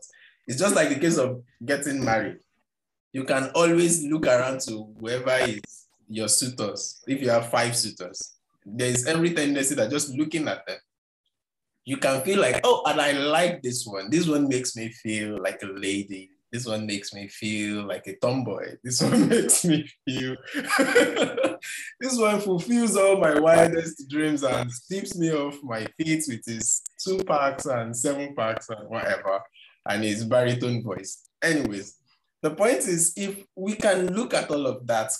It's just like the case of getting married you can always look around to whoever is your suitors. If you have five suitors, there's every tendency that just looking at them, you can feel like, oh, and I like this one. This one makes me feel like a lady. This one makes me feel like a tomboy. This one makes me feel. this one fulfills all my wildest dreams and sweeps me off my feet with his two packs and seven packs and whatever, and his baritone voice. Anyways, the point is, if we can look at all of that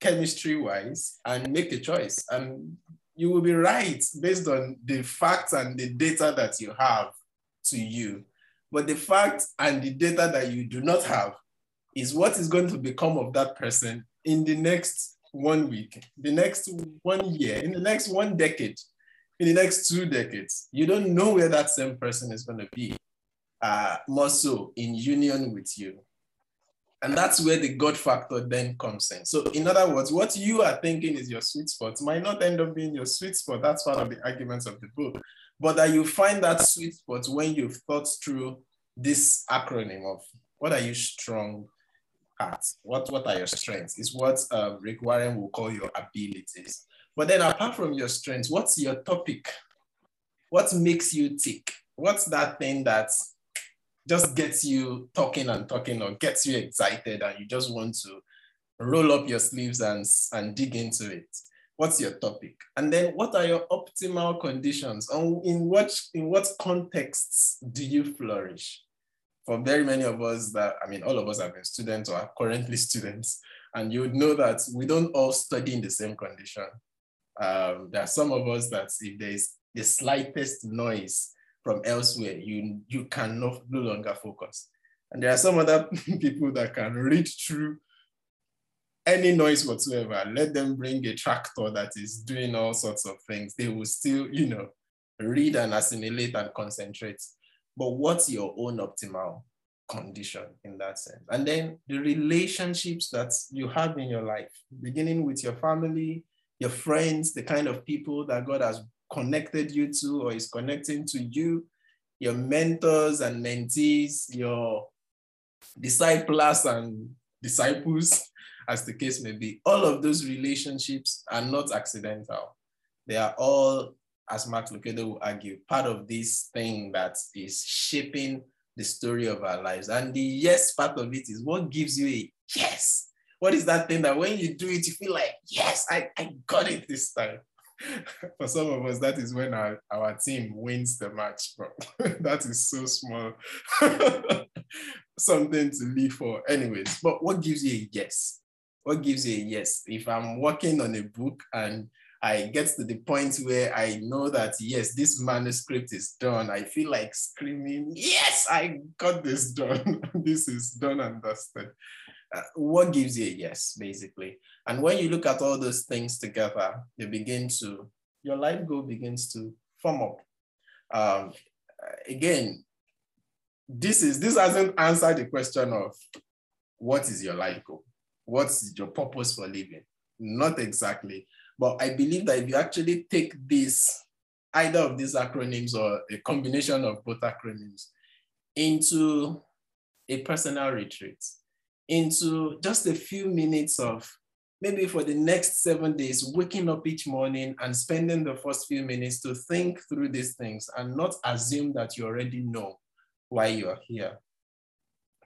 chemistry wise and make a choice, and you will be right based on the facts and the data that you have to you. But the fact and the data that you do not have is what is going to become of that person in the next one week, the next one year, in the next one decade, in the next two decades. You don't know where that same person is going to be, uh, more so in union with you. And that's where the God factor then comes in. So, in other words, what you are thinking is your sweet spot might not end up being your sweet spot. That's one of the arguments of the book. But that you find that sweet spot when you've thought through this acronym of what are you strong at? What, what are your strengths? Is what um, Rick Warren will call your abilities. But then apart from your strengths, what's your topic? What makes you tick? What's that thing that just gets you talking and talking or gets you excited and you just want to roll up your sleeves and, and dig into it? What's your topic? And then what are your optimal conditions? And in what, in what contexts do you flourish? For very many of us that, I mean, all of us have been students or are currently students, and you would know that we don't all study in the same condition. Um, there are some of us that if there's the slightest noise from elsewhere, you, you can no, no longer focus. And there are some other people that can read through any noise whatsoever, let them bring a tractor that is doing all sorts of things. They will still, you know, read and assimilate and concentrate. But what's your own optimal condition in that sense? And then the relationships that you have in your life, beginning with your family, your friends, the kind of people that God has connected you to or is connecting to you, your mentors and mentees, your disciples and disciples, as the case may be, all of those relationships are not accidental. They are all, as Max Lucado will argue, part of this thing that is shaping the story of our lives. And the yes part of it is what gives you a yes. What is that thing that when you do it, you feel like, yes, I, I got it this time. For some of us, that is when our, our team wins the match. that is so small. Something to live for. Anyways, but what gives you a yes? what gives you a yes? If I'm working on a book and I get to the point where I know that, yes, this manuscript is done, I feel like screaming, yes, I got this done. this is done and dusted. Uh, what gives you a yes, basically? And when you look at all those things together, you begin to, your life goal begins to form up. Um, again, this is this hasn't answered the question of what is your life goal what's your purpose for living? Not exactly. But I believe that if you actually take this, either of these acronyms or a combination of both acronyms, into a personal retreat, into just a few minutes of maybe for the next seven days, waking up each morning and spending the first few minutes to think through these things and not assume that you already know why you're here.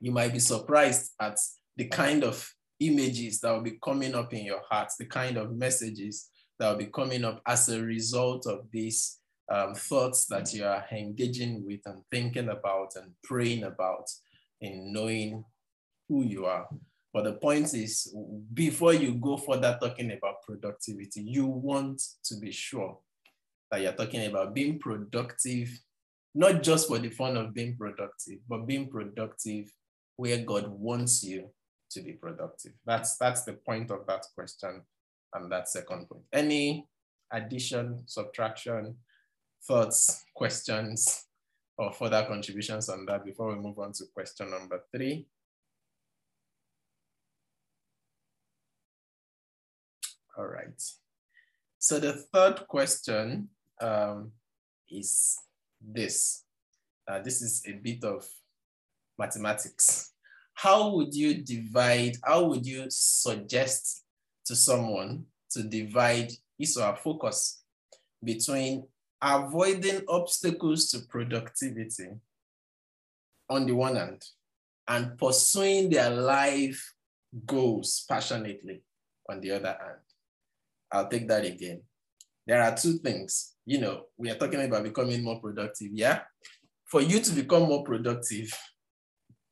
You might be surprised at the kind of images that will be coming up in your heart, the kind of messages that will be coming up as a result of these um, thoughts that you are engaging with and thinking about and praying about in knowing who you are. But the point is, before you go further talking about productivity, you want to be sure that you're talking about being productive, not just for the fun of being productive, but being productive where God wants you to be productive? That's that's the point of that question and that second point. Any addition, subtraction, thoughts, questions, or further contributions on that before we move on to question number three? All right. So the third question um, is this. Uh, this is a bit of mathematics how would you divide, how would you suggest to someone to divide his or her focus between avoiding obstacles to productivity on the one hand and pursuing their life goals passionately on the other hand? I'll take that again. There are two things. You know, we are talking about becoming more productive. Yeah. For you to become more productive,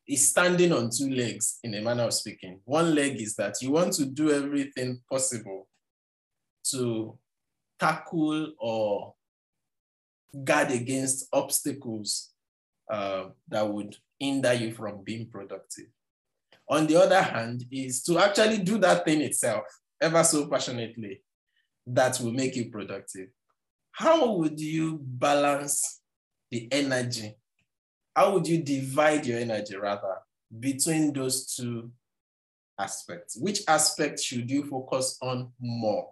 is standing on two legs in a manner of speaking. One leg is that you want to do everything possible to tackle or guard against obstacles uh, that would hinder you from being productive. On the other hand, is to actually do that thing itself ever so passionately that will make you productive. How would you balance the energy how would you divide your energy rather between those two aspects? Which aspect should you focus on more?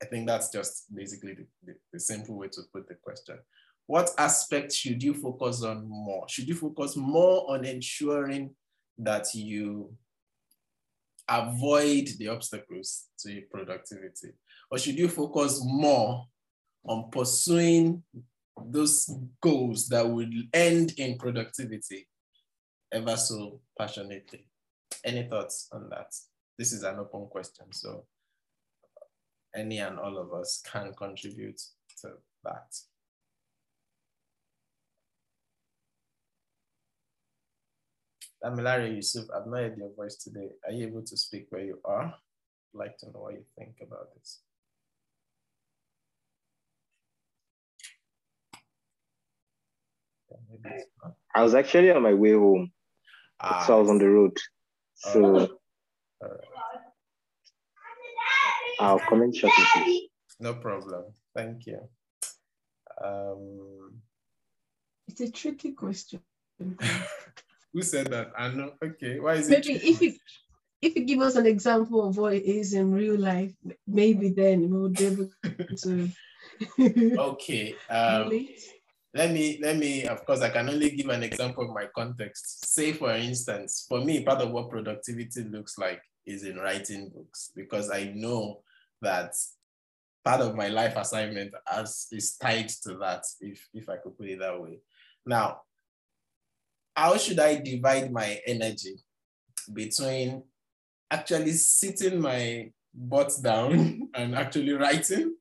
I think that's just basically the, the, the simple way to put the question. What aspect should you focus on more? Should you focus more on ensuring that you avoid the obstacles to your productivity? Or should you focus more on pursuing those goals that will end in productivity ever so passionately? Any thoughts on that? This is an open question, so any and all of us can contribute to that. Damilare Yusuf, I've not heard your voice today. Are you able to speak where you are? I'd like to know what you think about this. I was actually on my way home. Ah, so I was on the road. So I'll comment shortly. No problem. Thank you. Um, it's a tricky question. Who said that? I know. Okay. Why is maybe it? Maybe if you if you give us an example of what it is in real life, maybe then we will be able to. okay. Um, let me let me. Of course, I can only give an example of my context. Say, for instance, for me, part of what productivity looks like is in writing books because I know that part of my life assignment as is tied to that, if if I could put it that way. Now, how should I divide my energy between actually sitting my butt down and actually writing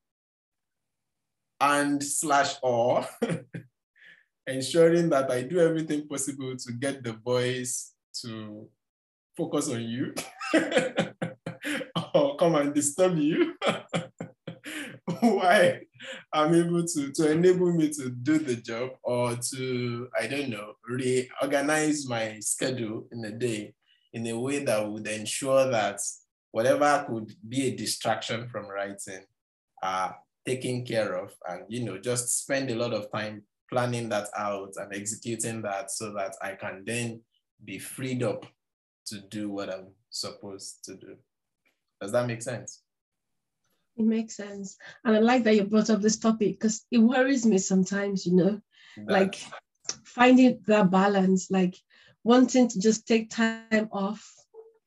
and slash or ensuring that I do everything possible to get the boys to focus on you. Or come and disturb you. Why I'm able to, to enable me to do the job or to, I don't know, reorganize my schedule in a day in a way that would ensure that whatever could be a distraction from writing are taken care of and, you know, just spend a lot of time planning that out and executing that so that I can then be freed up to do what I'm supposed to do. Does that make sense? It makes sense. And I like that you brought up this topic because it worries me sometimes, you know, that. like finding that balance, like wanting to just take time off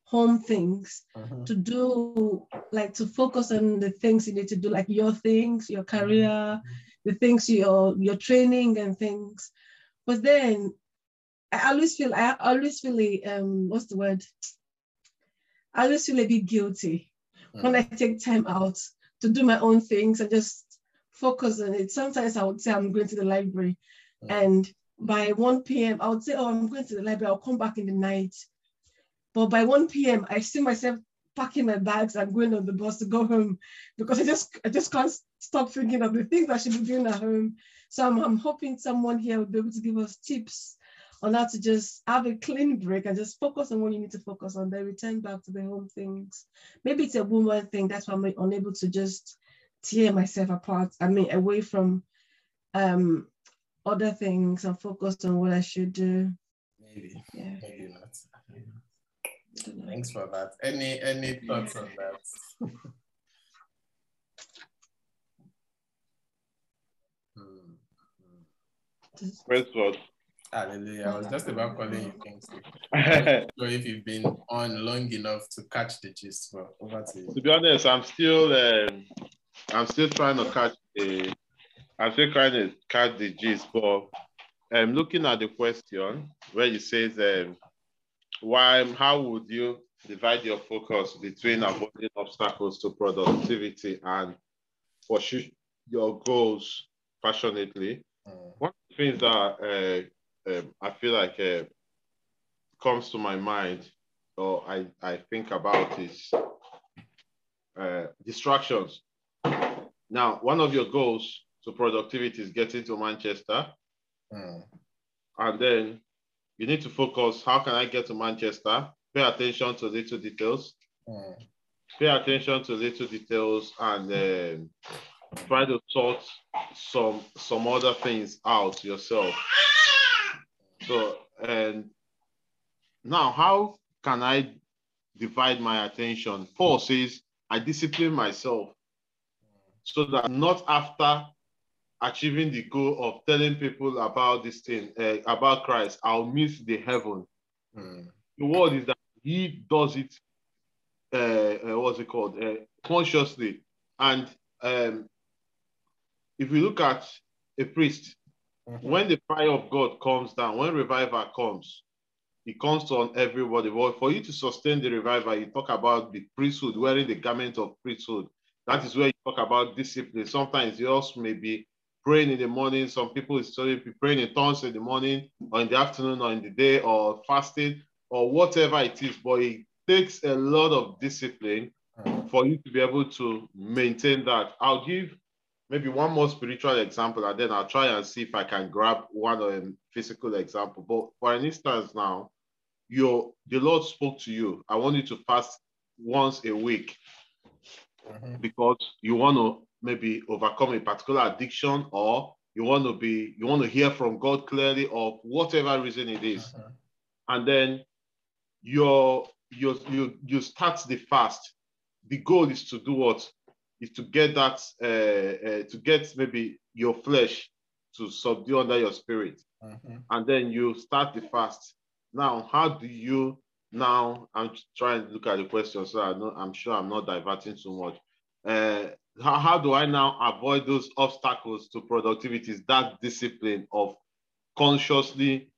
home things uh-huh. to do like to focus on the things you need to do like your things your career uh-huh. The things your your training and things but then i always feel i always feel um what's the word i always feel a bit guilty uh-huh. when i take time out to do my own things and just focus on it. Sometimes I would say I'm going to the library and by 1 p.m. I would say, oh, I'm going to the library, I'll come back in the night. But by 1 p.m., I see myself packing my bags and going on the bus to go home because I just I just can't stop thinking of the things I should be doing at home. So I'm, I'm hoping someone here will be able to give us tips on how to just have a clean break and just focus on what you need to focus on, then return back to the home things. Maybe it's a woman thing, that's why I'm unable to just tear myself apart. I mean, away from um, other things and focus on what I should do. Maybe, yeah. maybe not. Thanks for that. Any any thoughts on that? Praise God. Hallelujah. I was just about calling you Kingsley. so if you've been on long enough to catch the gist, well, over to you. To be honest, I'm still um, I'm still trying to catch the I'm still trying to catch the gist, but I'm um, looking at the question where it says um, why how would you divide your focus between avoiding obstacles to productivity and pursue your goals passionately? Mm. One of the things that uh, um, I feel like uh, comes to my mind or I, I think about is uh, distractions. Now, one of your goals to productivity is getting to Manchester. Mm. And then you need to focus, how can I get to Manchester? Pay attention to little details. Mm. Pay attention to little details and then try to sort some some other things out yourself. So, and now how can I divide my attention? Paul says, I discipline myself so that not after achieving the goal of telling people about this thing, uh, about Christ, I'll miss the heaven. Mm. The word is that he does it uh, uh, what's it called, uh, consciously. And um, if you look at a priest, mm-hmm. when the fire of God comes down, when revival comes, it comes on everybody. But for you to sustain the revival, you talk about the priesthood, wearing the garment of priesthood. That is where you talk about discipline. Sometimes you also may be praying in the morning. Some people is praying in tongues in the morning or in the afternoon or in the day or fasting or whatever it is. But it takes a lot of discipline for you to be able to maintain that. I'll give maybe one more spiritual example and then I'll try and see if I can grab one a physical example. But for an instance now, your the Lord spoke to you. I want you to fast once a week mm-hmm. because you want to maybe overcome a particular addiction or you want to be you want to hear from God clearly or whatever reason it is. Mm-hmm. And then your you you you start the fast. The goal is to do what? Is to get that uh, uh, to get maybe your flesh to subdue under your spirit, mm-hmm. and then you start the fast. Now, how do you now? I'm trying to look at the question, so I know I'm sure I'm not diverting too much. Uh, how, how do I now avoid those obstacles to productivity? Is that discipline of consciously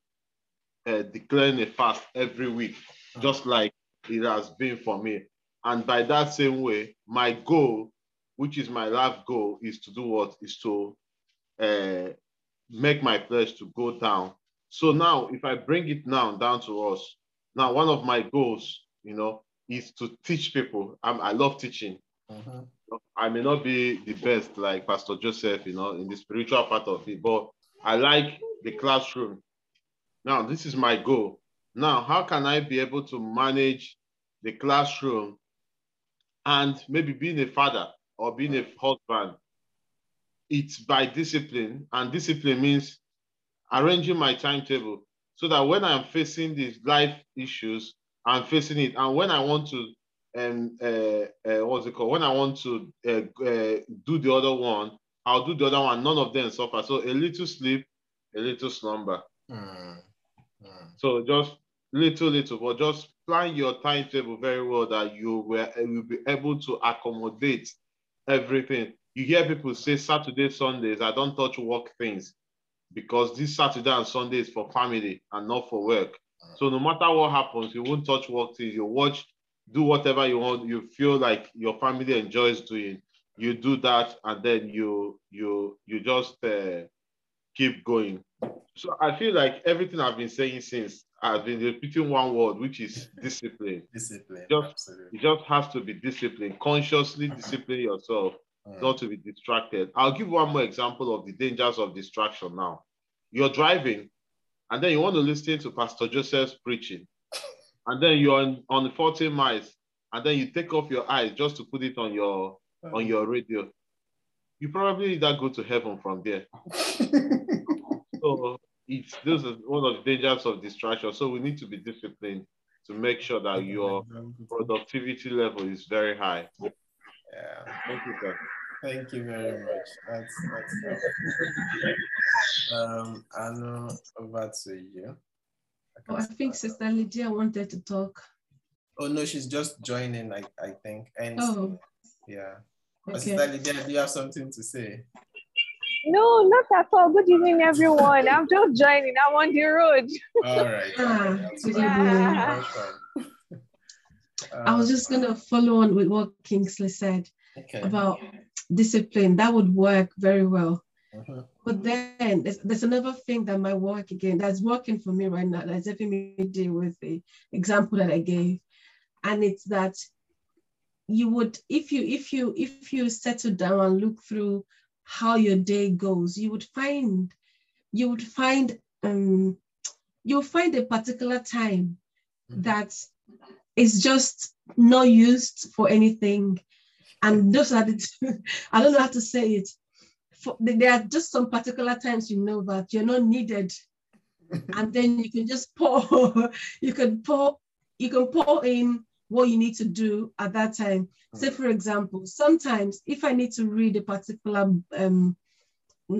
uh, declaring a fast every week, just like it has been for me. And by that same way, my goal, which is my life goal, is to do what? Is to uh, make my flesh to go down. So now, if I bring it now down to us, now one of my goals, you know, is to teach people. I'm, i love teaching. Mm-hmm. I may not be the best like Pastor Joseph, you know, in the spiritual part of it, but I like the classroom. Now, this is my goal. Now, how can I be able to manage the classroom and maybe being a father or being a husband? It's by discipline, and discipline means arranging my timetable so that when I'm facing these life issues, I'm facing it. And when I want to, um, uh, uh, what's it called? When I want to uh, uh, do the other one, I'll do the other one. None of them suffer. So a little sleep, a little slumber. Mm. Mm. So just little, little, but just plan your timetable very well that you will, will be able to accommodate everything. You hear people say Saturday, Sundays, I don't touch work things because this Saturday and Sunday is for family and not for work. So no matter what happens, you won't touch work things. You watch, do whatever you want. You feel like your family enjoys doing. You do that, and then you you you just uh, keep going. So I feel like everything I've been saying since I've been repeating one word, which is discipline. discipline. Just, absolutely. It just has to be disciplined, Consciously discipline yourself, mm. not to be distracted. I'll give one more example of the dangers of distraction now. You're driving, and then you want to listen to Pastor Joseph's preaching, and then you're on, on 40 miles, and then you take off your eyes just to put it on your on your radio. You probably either go to heaven from there. so it's this is one of the dangers of distraction. So we need to be disciplined to make sure that your productivity level is very high. Yeah. Thank you, sir. Thank you very much. That's that's um Anu, over to you. I, oh, I think Sister Lydia wanted to talk. Oh no, she's just joining, I, I think. And oh yeah. Okay. Sister Lydia, do you have something to say? No, not at all. Good evening, everyone. I'm just joining. I'm on the road. All right. yeah. I was just gonna follow on with what Kingsley said okay. about discipline. That would work very well. Uh-huh. But then there's, there's, another thing that might work again that's working for me right now that's helping me deal with the example that I gave. And it's that you would if you if you if you settle down and look through how your day goes, you would find you would find um, you'll find a particular time mm-hmm. that is just not used for anything. And those are the I don't know how to say it. For, there are just some particular times you know that you're not needed. and then you can just pour, you can pour, you can pour in what you need to do at that time. Say, for example, sometimes if I need to read a particular um,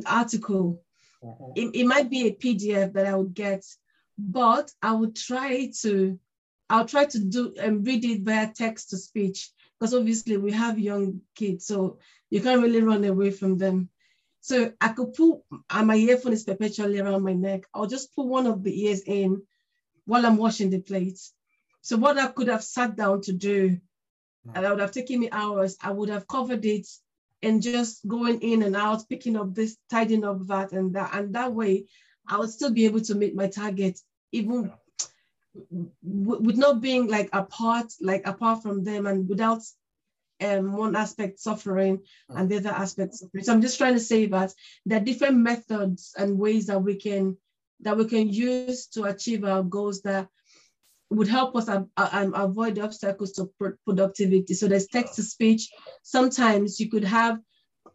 article, uh-huh. it, it might be a PDF that I would get, but I would try to I'll try to do and um, read it via text to speech because obviously we have young kids, so you can't really run away from them. So I could put, and my earphone is perpetually around my neck. I'll just put one of the ears in while I'm washing the plates. So what I could have sat down to do, and I would have taken me hours, I would have covered it and just going in and out, picking up this, tidying up that and that. And that way I would still be able to meet my target, even with not being like apart, like apart from them and without um, one aspect suffering and the other aspect suffering. So I'm just trying to say that there are different methods and ways that we can that we can use to achieve our goals that would help us um, avoid obstacles to productivity. So there's text to speech. Sometimes you could have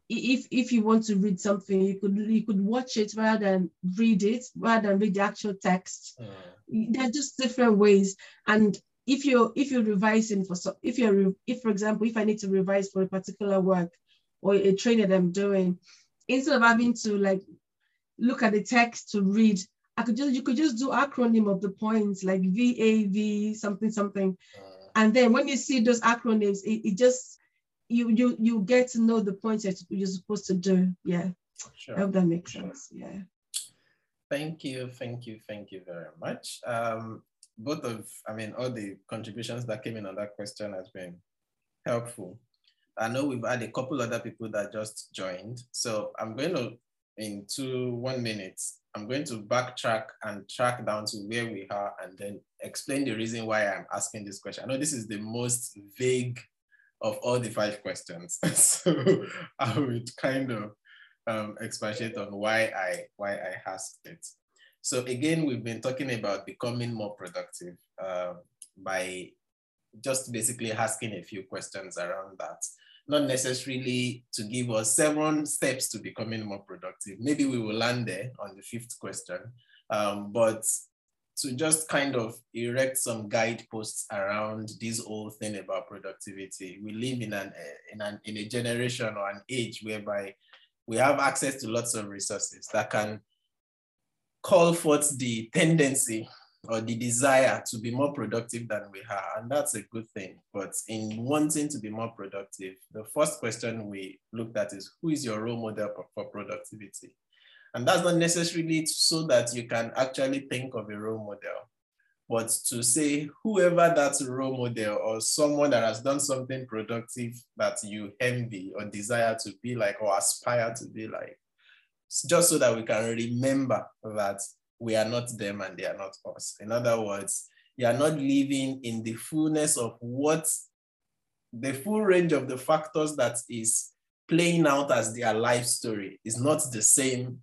if if you want to read something, you could you could watch it rather than read it, rather than read the actual text. Mm. There are just different ways. And if you're if you're revising for so if you're if for example if I need to revise for a particular work or a training that I'm doing, instead of having to like look at the text to read, I could just you could just do acronym of the points like VAV something something, mm. and then when you see those acronyms, it, it just you you you get to know the points that you're supposed to do. Yeah. Sure. I hope that makes sense. Yeah. Thank you, thank you, thank you very much. Um, both of, I mean, all the contributions that came in on that question has been helpful. I know we've had a couple other people that just joined. So I'm going to, in two, one minute, I'm going to backtrack and track down to where we are and then explain the reason why I'm asking this question. I know this is the most vague of all the five questions. so I would kind of um, expatiate on why I why I asked it. So again, we've been talking about becoming more productive uh, by just basically asking a few questions around that. Not necessarily to give us seven steps to becoming more productive. Maybe we will land there on the fifth question, um, but to just kind of erect some guideposts around this whole thing about productivity. We live in an in an in a generation or an age whereby we have access to lots of resources that can call forth the tendency or the desire to be more productive than we are, and that's a good thing. But in wanting to be more productive, the first question we looked at is who is your role model for productivity? And that's not necessarily so that you can actually think of a role model, but to say whoever that role model or someone that has done something productive that you envy or desire to be like or aspire to be like, just so that we can remember that we are not them and they are not us. In other words, you are not living in the fullness of what the full range of the factors that is playing out as their life story is not the same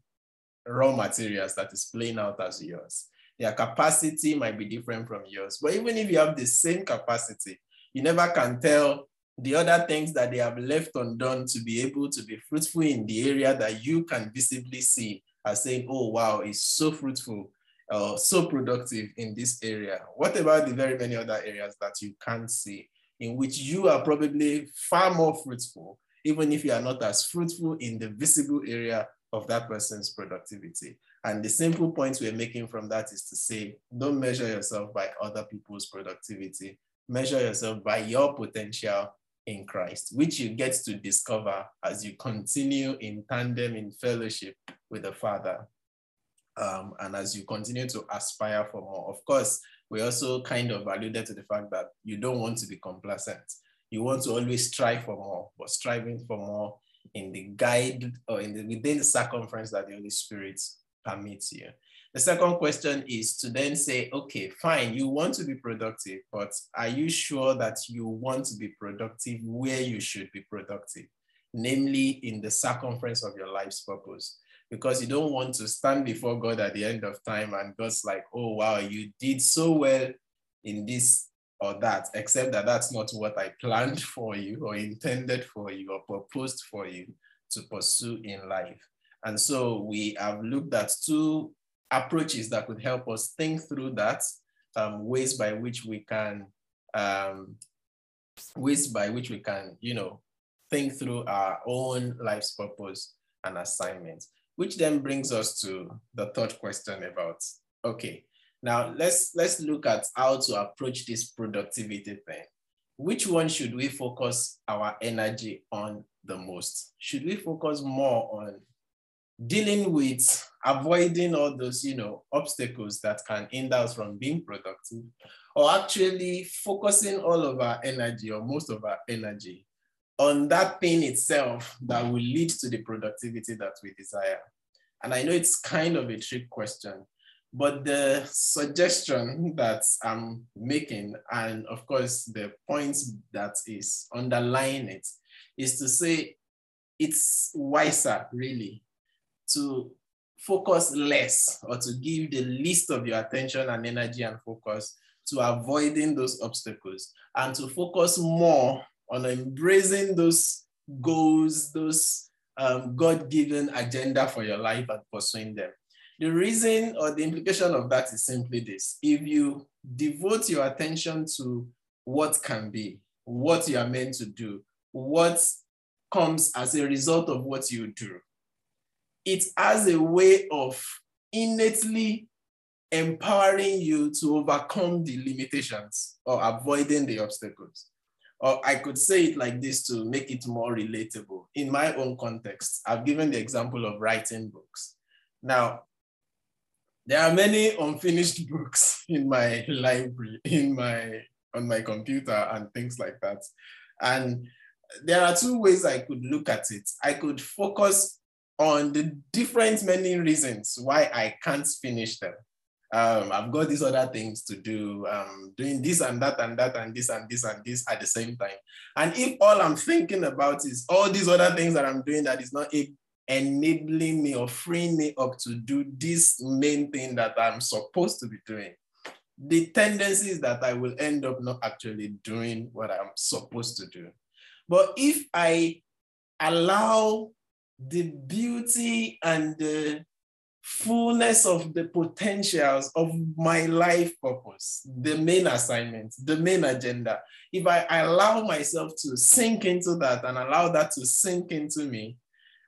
raw materials that is playing out as yours. Their capacity might be different from yours. But even if you have the same capacity, you never can tell the other things that they have left undone to be able to be fruitful in the area that you can visibly see as saying, oh, wow, it's so fruitful, uh, so productive in this area. What about the very many other areas that you can't see, in which you are probably far more fruitful, even if you are not as fruitful in the visible area of that person's productivity. And the simple point we're making from that is to say, don't measure yourself by other people's productivity. Measure yourself by your potential in Christ, which you get to discover as you continue in tandem in fellowship with the Father. Um, and as you continue to aspire for more. Of course, we also kind of alluded to the fact that you don't want to be complacent. You want to always strive for more, but striving for more in the guide or in the within the circumference that the Holy Spirit permits you. The second question is to then say, okay, fine, you want to be productive, but are you sure that you want to be productive where you should be productive? Namely, in the circumference of your life's purpose. Because you don't want to stand before God at the end of time and God's like, oh, wow, you did so well in this or that, except that that's not what I planned for you or intended for you or proposed for you to pursue in life. And so we have looked at two approaches that could help us think through that, um, ways by which we can, um, ways by which we can, you know, think through our own life's purpose and assignments, which then brings us to the third question about, okay, Now let's let's look at how to approach this productivity thing. Which one should we focus our energy on the most? Should we focus more on dealing with avoiding all those, you know, obstacles that can hinder us from being productive, or actually focusing all of our energy or most of our energy on that thing itself that will lead to the productivity that we desire? And I know it's kind of a trick question, but the suggestion that I'm making, and of course the points that is underlying it, is to say it's wiser really to focus less or to give the least of your attention and energy and focus to avoiding those obstacles and to focus more on embracing those goals, those um, God given agenda for your life and pursuing them. The reason or the implication of that is simply this if you devote your attention to what can be, what you are meant to do, what comes as a result of what you do, it has a way of innately empowering you to overcome the limitations or avoiding the obstacles. Or I could say it like this to make it more relatable. In my own context, I've given the example of writing books. Now, there are many unfinished books in my library, in my on my computer and things like that. And there are two ways I could look at it. I could focus on the different many reasons why I can't finish them. Um, I've got these other things to do, um, doing this and that and that and this and this and this at the same time. And if all I'm thinking about is all these other things that I'm doing that is not enabling me or freeing me up to do this main thing that I'm supposed to be doing, the tendency is that I will end up not actually doing what I'm supposed to do. But if I allow the beauty and the fullness of the potentials of my life purpose, the main assignment, the main agenda, if I allow myself to sink into that and allow that to sink into me,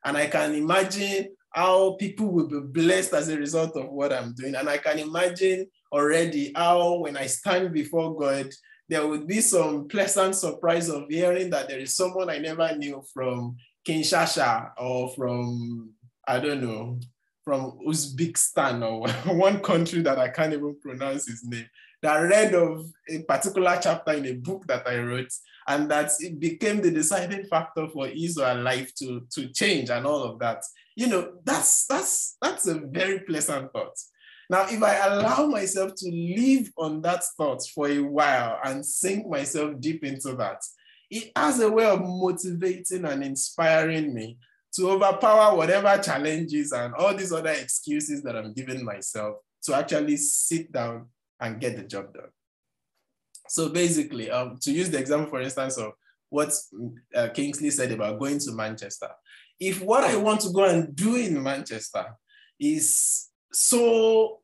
and I can imagine how people will be blessed as a result of what I'm doing. And I can imagine already how, when I stand before God, there would be some pleasant surprise of hearing that there is someone I never knew from Kinshasa or from, I don't know, from Uzbekistan or one country that I can't even pronounce his name, that read of a particular chapter in a book that I wrote, and that it became the deciding factor for his or life to, to change and all of that. You know, that's that's that's a very pleasant thought. Now, if I allow myself to live on that thought for a while and sink myself deep into that, it has a way of motivating and inspiring me to overpower whatever challenges and all these other excuses that I'm giving myself to actually sit down and get the job done. So basically, um, to use the example, for instance, of what uh, Kingsley said about going to Manchester, if what I want to go and do in Manchester is so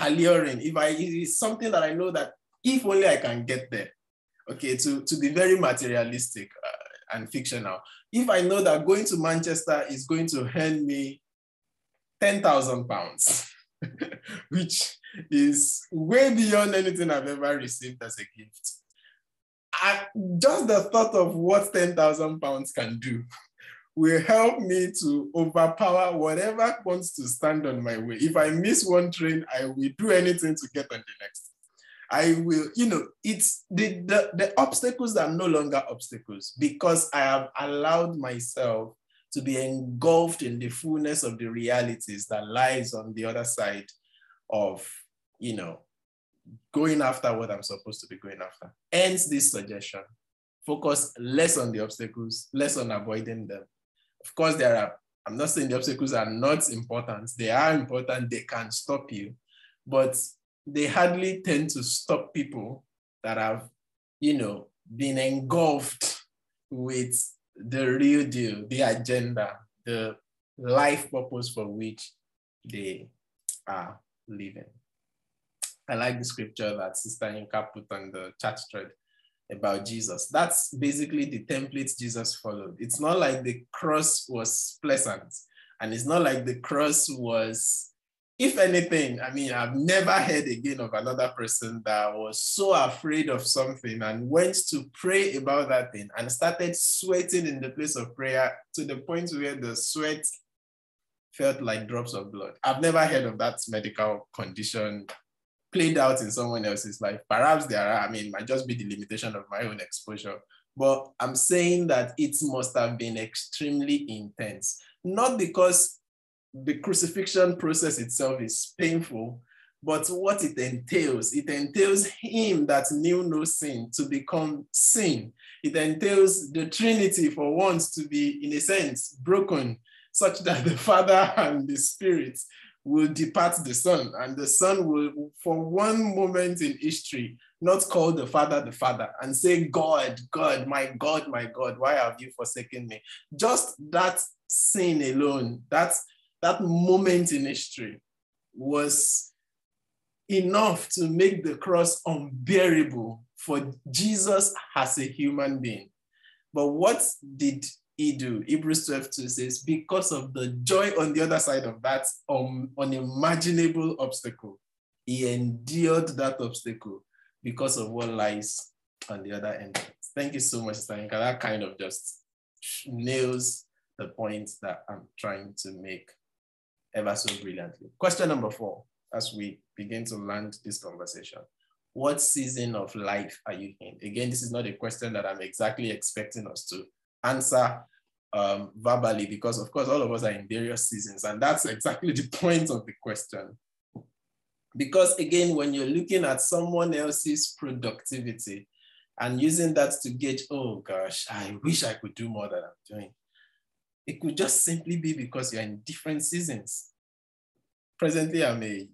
alluring, if I it's something that I know that if only I can get there, okay, to, to be very materialistic uh, and fictional. If I know that going to Manchester is going to earn me 10,000 pounds, which is way beyond anything I've ever received as a gift. I, just the thought of what 10,000 pounds can do will help me to overpower whatever wants to stand on my way. If I miss one train, I will do anything to get on the next. I will, you know, it's the, the, the obstacles are no longer obstacles because I have allowed myself to be engulfed in the fullness of the realities that lies on the other side of, you know, going after what I'm supposed to be going after. Hence this suggestion. Focus less on the obstacles, less on avoiding them. Of course, there are, I'm not saying the obstacles are not important. They are important, they can stop you. But they hardly tend to stop people that have, you know, been engulfed with the real deal, the agenda, the life purpose for which they are living. I like the scripture that Sister Inka put on the chat thread about Jesus. That's basically the template Jesus followed. It's not like the cross was pleasant, and it's not like the cross was if anything, I mean, I've never heard again of another person that was so afraid of something and went to pray about that thing and started sweating in the place of prayer to the point where the sweat felt like drops of blood. I've never heard of that medical condition played out in someone else's life. Perhaps there are, I mean, might just be the limitation of my own exposure. But I'm saying that it must have been extremely intense, not because the crucifixion process itself is painful, but what it entails, it entails him that knew no sin to become sin. It entails the Trinity for once to be, in a sense, broken, such that the Father and the Spirit will depart the Son, and the Son will, for one moment in history, not call the Father the Father and say, God, God, my God, my God, why have you forsaken me? Just that sin alone, that's that moment in history was enough to make the cross unbearable for Jesus as a human being. But what did he do? Hebrews 12 2 says, because of the joy on the other side of that um, unimaginable obstacle, he endured that obstacle because of what lies on the other end. Thank you so much, Stanka. That kind of just nails the point that I'm trying to make ever so brilliantly. Question number four, as we begin to land this conversation. What season of life are you in? Again, this is not a question that I'm exactly expecting us to answer um, verbally, because of course, all of us are in various seasons, and that's exactly the point of the question. Because again, when you're looking at someone else's productivity and using that to gauge, oh gosh, I wish I could do more than I'm doing. It could just simply be because you're in different seasons. Presently, I'm a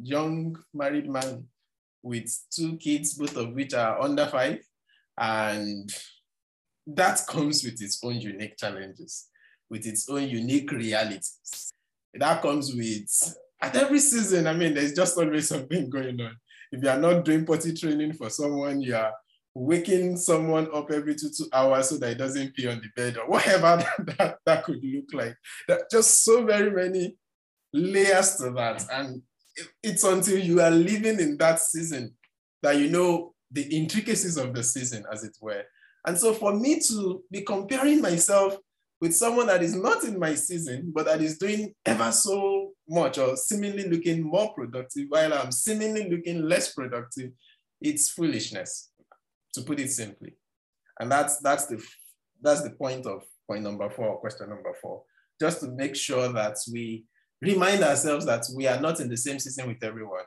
young married man with two kids, both of which are under five. And that comes with its own unique challenges, with its own unique realities. That comes with, at every season, I mean, there's just always something going on. If you are not doing potty training for someone, you are waking someone up every two, two hours so that it doesn't pee on the bed or whatever that, that, that could look like. There just so very many layers to that. And it's until you are living in that season that you know the intricacies of the season, as it were. And so for me to be comparing myself with someone that is not in my season, but that is doing ever so much or seemingly looking more productive while I'm seemingly looking less productive, it's foolishness to put it simply. And that's that's the that's the point of point number four, question number four. Just to make sure that we remind ourselves that we are not in the same season with everyone.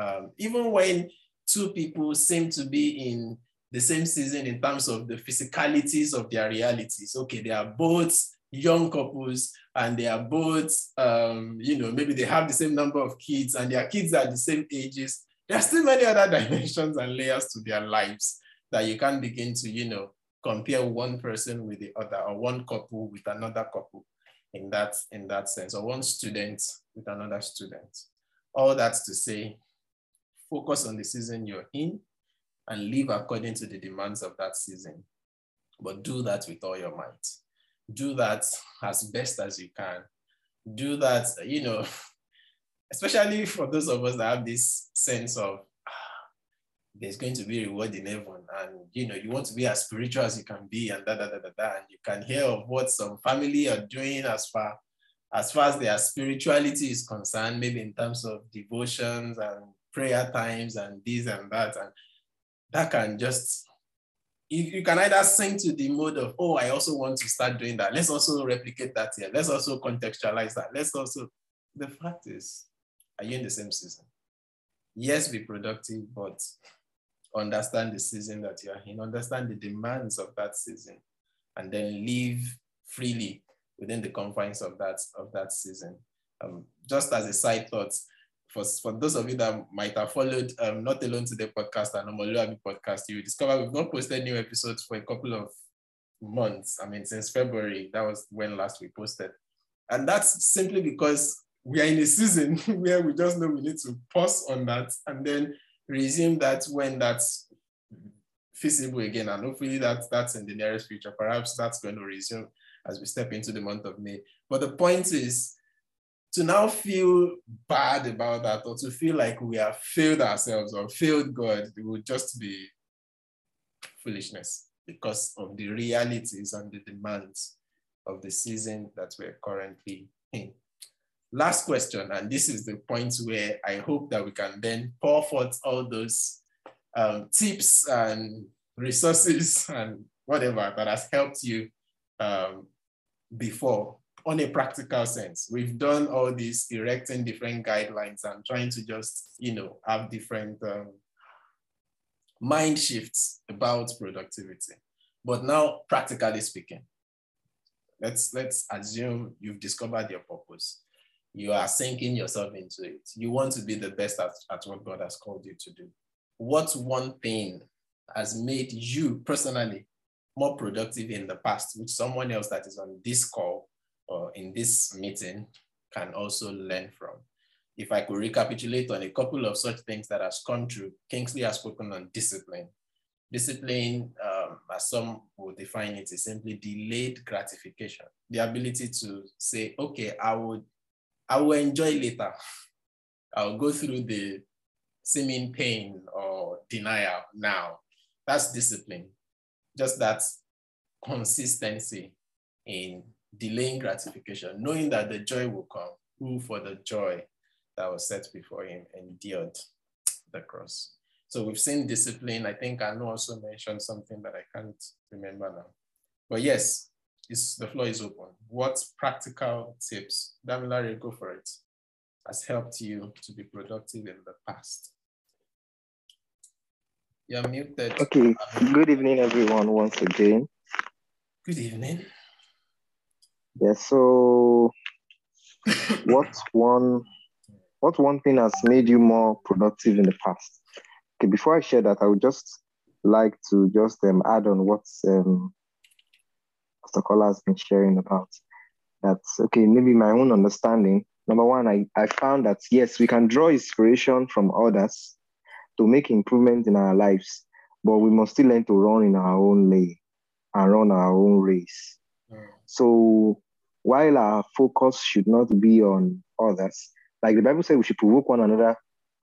Um, even when two people seem to be in the same season in terms of the physicalities of their realities. Okay, they are both young couples and they are both, um, you know, maybe they have the same number of kids and their kids are the same ages. There are still many other dimensions and layers to their lives that you can't begin to, you know, compare one person with the other or one couple with another couple in that, in that sense, or one student with another student. All that's to say, focus on the season you're in and live according to the demands of that season. But do that with all your might. Do that as best as you can. Do that, you know, especially for those of us that have this sense of there's going to be reward in heaven. And you know you want to be as spiritual as you can be and da da da da da. And you can hear of what some family are doing as far as far as their spirituality is concerned maybe in terms of devotions and prayer times and this and that. And that can just you, you can either sink to the mode of oh i also want to start doing that. Let's also replicate that here. Let's also contextualize that. Let's also the fact is are you in the same season? Yes be productive but understand the season that you're in, understand the demands of that season, and then live freely within the confines of that of that season. Um, just as a side thought, for, for those of you that might have followed um, Not Alone Today podcast and Omoluabi podcast, you discover we've not posted new episodes for a couple of months. I mean, since February, that was when last we posted. And that's simply because we are in a season where we just know we need to pause on that and then resume that when that's feasible again. And hopefully that, that's in the nearest future. Perhaps that's going to resume as we step into the month of May. But the point is to now feel bad about that or to feel like we have failed ourselves or failed God, would just be foolishness because of the realities and the demands of the season that we're currently in. Last question, and this is the point where I hope that we can then pour forth all those um, tips and resources and whatever that has helped you um, before on a practical sense. We've done all these erecting different guidelines and trying to just, you know, have different um, mind shifts about productivity. But now, practically speaking, let's let's assume you've discovered your purpose. You are sinking yourself into it. You want to be the best at, at what God has called you to do. What one thing has made you personally more productive in the past, which someone else that is on this call or in this meeting can also learn from. If I could recapitulate on a couple of such things that has come true, Kingsley has spoken on discipline. Discipline, um, as some will define it, is simply delayed gratification. The ability to say, okay, I would, I will enjoy later. I'll go through the seeming pain or denial now. That's discipline. Just that consistency in delaying gratification, knowing that the joy will come, who for the joy that was set before him endured the cross. So we've seen discipline. I think Anu also mentioned something that I can't remember now. But yes, the floor is open. What practical tips, Damilare, go for it, has helped you to be productive in the past? You're muted. Okay. Good evening, everyone, once again. Good evening. Yeah, so what one what one thing has made you more productive in the past? Okay, before I share that, I would just like to just um, add on what um, Pastor Kola has been sharing about. That's okay, maybe my own understanding. Number one, I, I found that yes, we can draw inspiration from others to make improvement in our lives, but we must still learn to run in our own lane and run our own race. Mm. So while our focus should not be on others, like the Bible says, we should provoke one another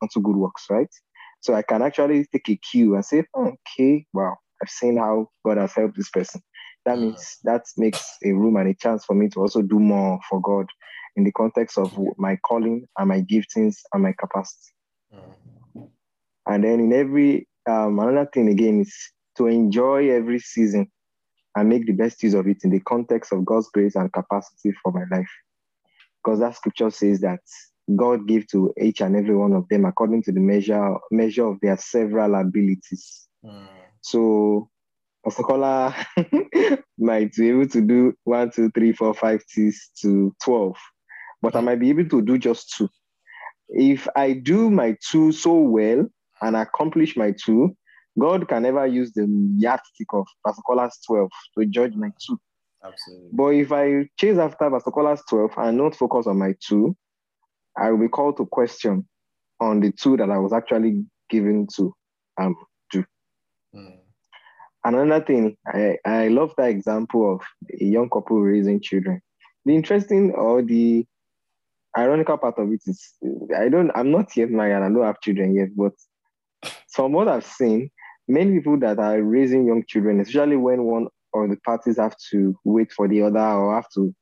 unto good works, right? So I can actually take a cue and say, okay, wow, I've seen how God has helped this person. That means that makes a room and a chance for me to also do more for God in the context of my calling and my giftings and my capacity. And then in every um, another thing again is to enjoy every season and make the best use of it in the context of God's grace and capacity for my life. Because that scripture says that God gave to each and every one of them according to the measure measure of their several abilities. Mm. So Pastor Kola might be able to do one, two, three, four, five, six to 12, but I might be able to do just two. If I do my two so well and accomplish my two, God can never use the yardstick of Pastor Kola's 12 to judge my two. Absolutely. But if I chase after Pastor Kola's 12 and not focus on my two, I will be called to question on the two that I was actually given to um do. Mm. Another thing, I, I love that example of a young couple raising children. The interesting or the ironical part of it is I don't I'm not yet married and I don't have children yet, but from what I've seen, many people that are raising young children, especially when one or the parties have to wait for the other or have to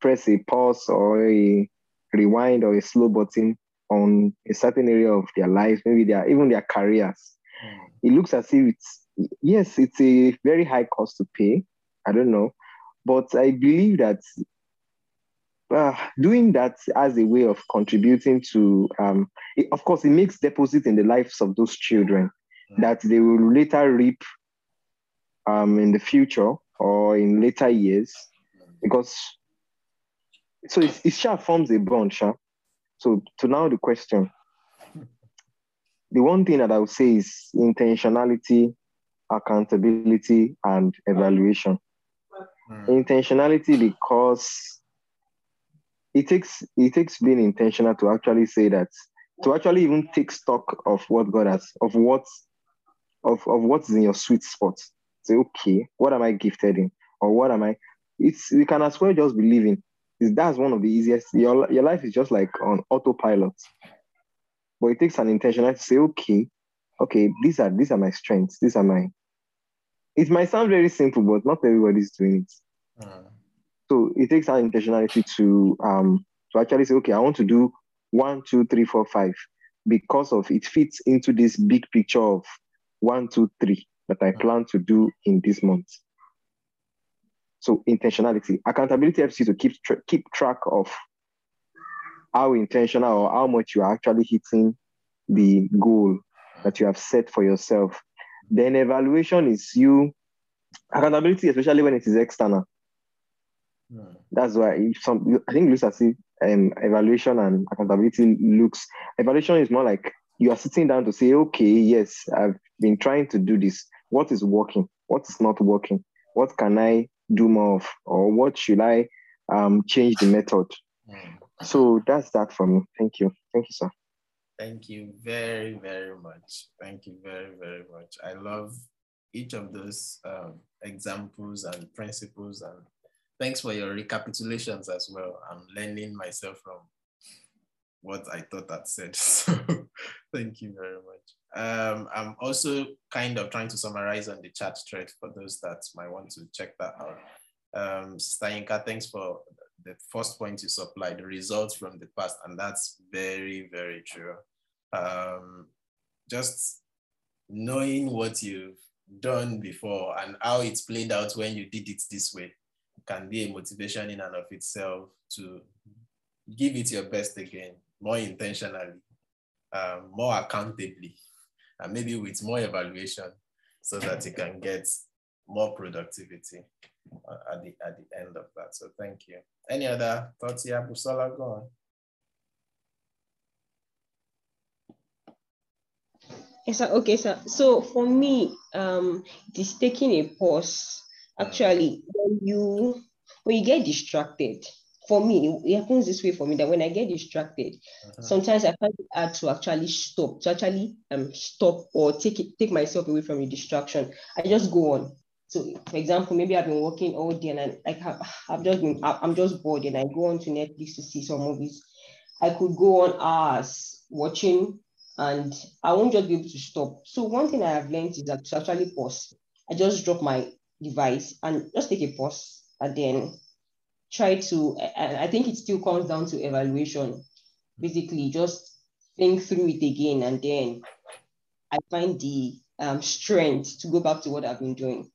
press a pause or a rewind or a slow button on a certain area of their lives, maybe their even their careers. Mm. It looks as if it's yes, it's a very high cost to pay. I don't know, but I believe that uh, doing that as a way of contributing to, um, it, of course, it makes deposit in the lives of those children that they will later reap um, in the future or in later years because so it, it sure forms a bond sure. so to now the question the one thing that i would say is intentionality accountability and evaluation mm. intentionality because it takes it takes being intentional to actually say that to actually even take stock of what god has of what of, of what's in your sweet spot. Say, okay, what am I gifted in? Or what am I? It's we can as well just be living. is that's one of the easiest. Your your life is just like on autopilot. But it takes an intentional to say, okay, okay, these are these are my strengths, these are my it might sound very simple, but not everybody's doing it. Mm. So it takes an intentionality to um to actually say, okay, I want to do one, two, three, four, five, because of it fits into this big picture of one, two, three that I plan to do in this month. So intentionality, accountability helps you to keep tra- keep track of how intentional or how much you are actually hitting the goal that you have set for yourself. Then evaluation is you accountability, especially when it is external. That's why if some I think looks as if um, evaluation and accountability looks evaluation is more like you are sitting down to say, okay, yes, I've been trying to do this. What is working? What is not working? What can I do more of? Or what should I um, change the method? Mm. So that's that for me. Thank you. Thank you, sir. Thank you very, very much. Thank you very, very much. I love each of those um, examples and principles. And thanks for your recapitulations as well. I'm learning myself from what I thought I said. So thank you very much. Um, I'm also kind of trying to summarize on the chat thread for those that might want to check that out. Um, thanks for the first point you supplied, the results from the past, and that's very, very true. Um, just knowing what you've done before and how it's played out when you did it this way can be a motivation in and of itself to give it your best again, more intentionally, um, more accountably, and maybe with more evaluation so that you can get more productivity at the at the end of that. So thank you. Any other thoughts here, Busola? Go on. Yes, sir. Okay, sir. So for me, um, it is taking a pause. Actually, when you when you get distracted, for me, it happens this way for me that when I get distracted, uh-huh. sometimes I find it hard to actually stop, to actually um stop or take it, take myself away from the distraction. I just go on. So, for example, maybe I've been working all day and I, like I've just been, I'm just bored and I go on to Netflix to see some movies. I could go on hours watching and I won't just be able to stop. So one thing I have learned is that to actually pause. I just drop my device and just take a pause and then try to, I think it still comes down to evaluation. Basically, just think through it again and then I find the um, strength to go back to what I've been doing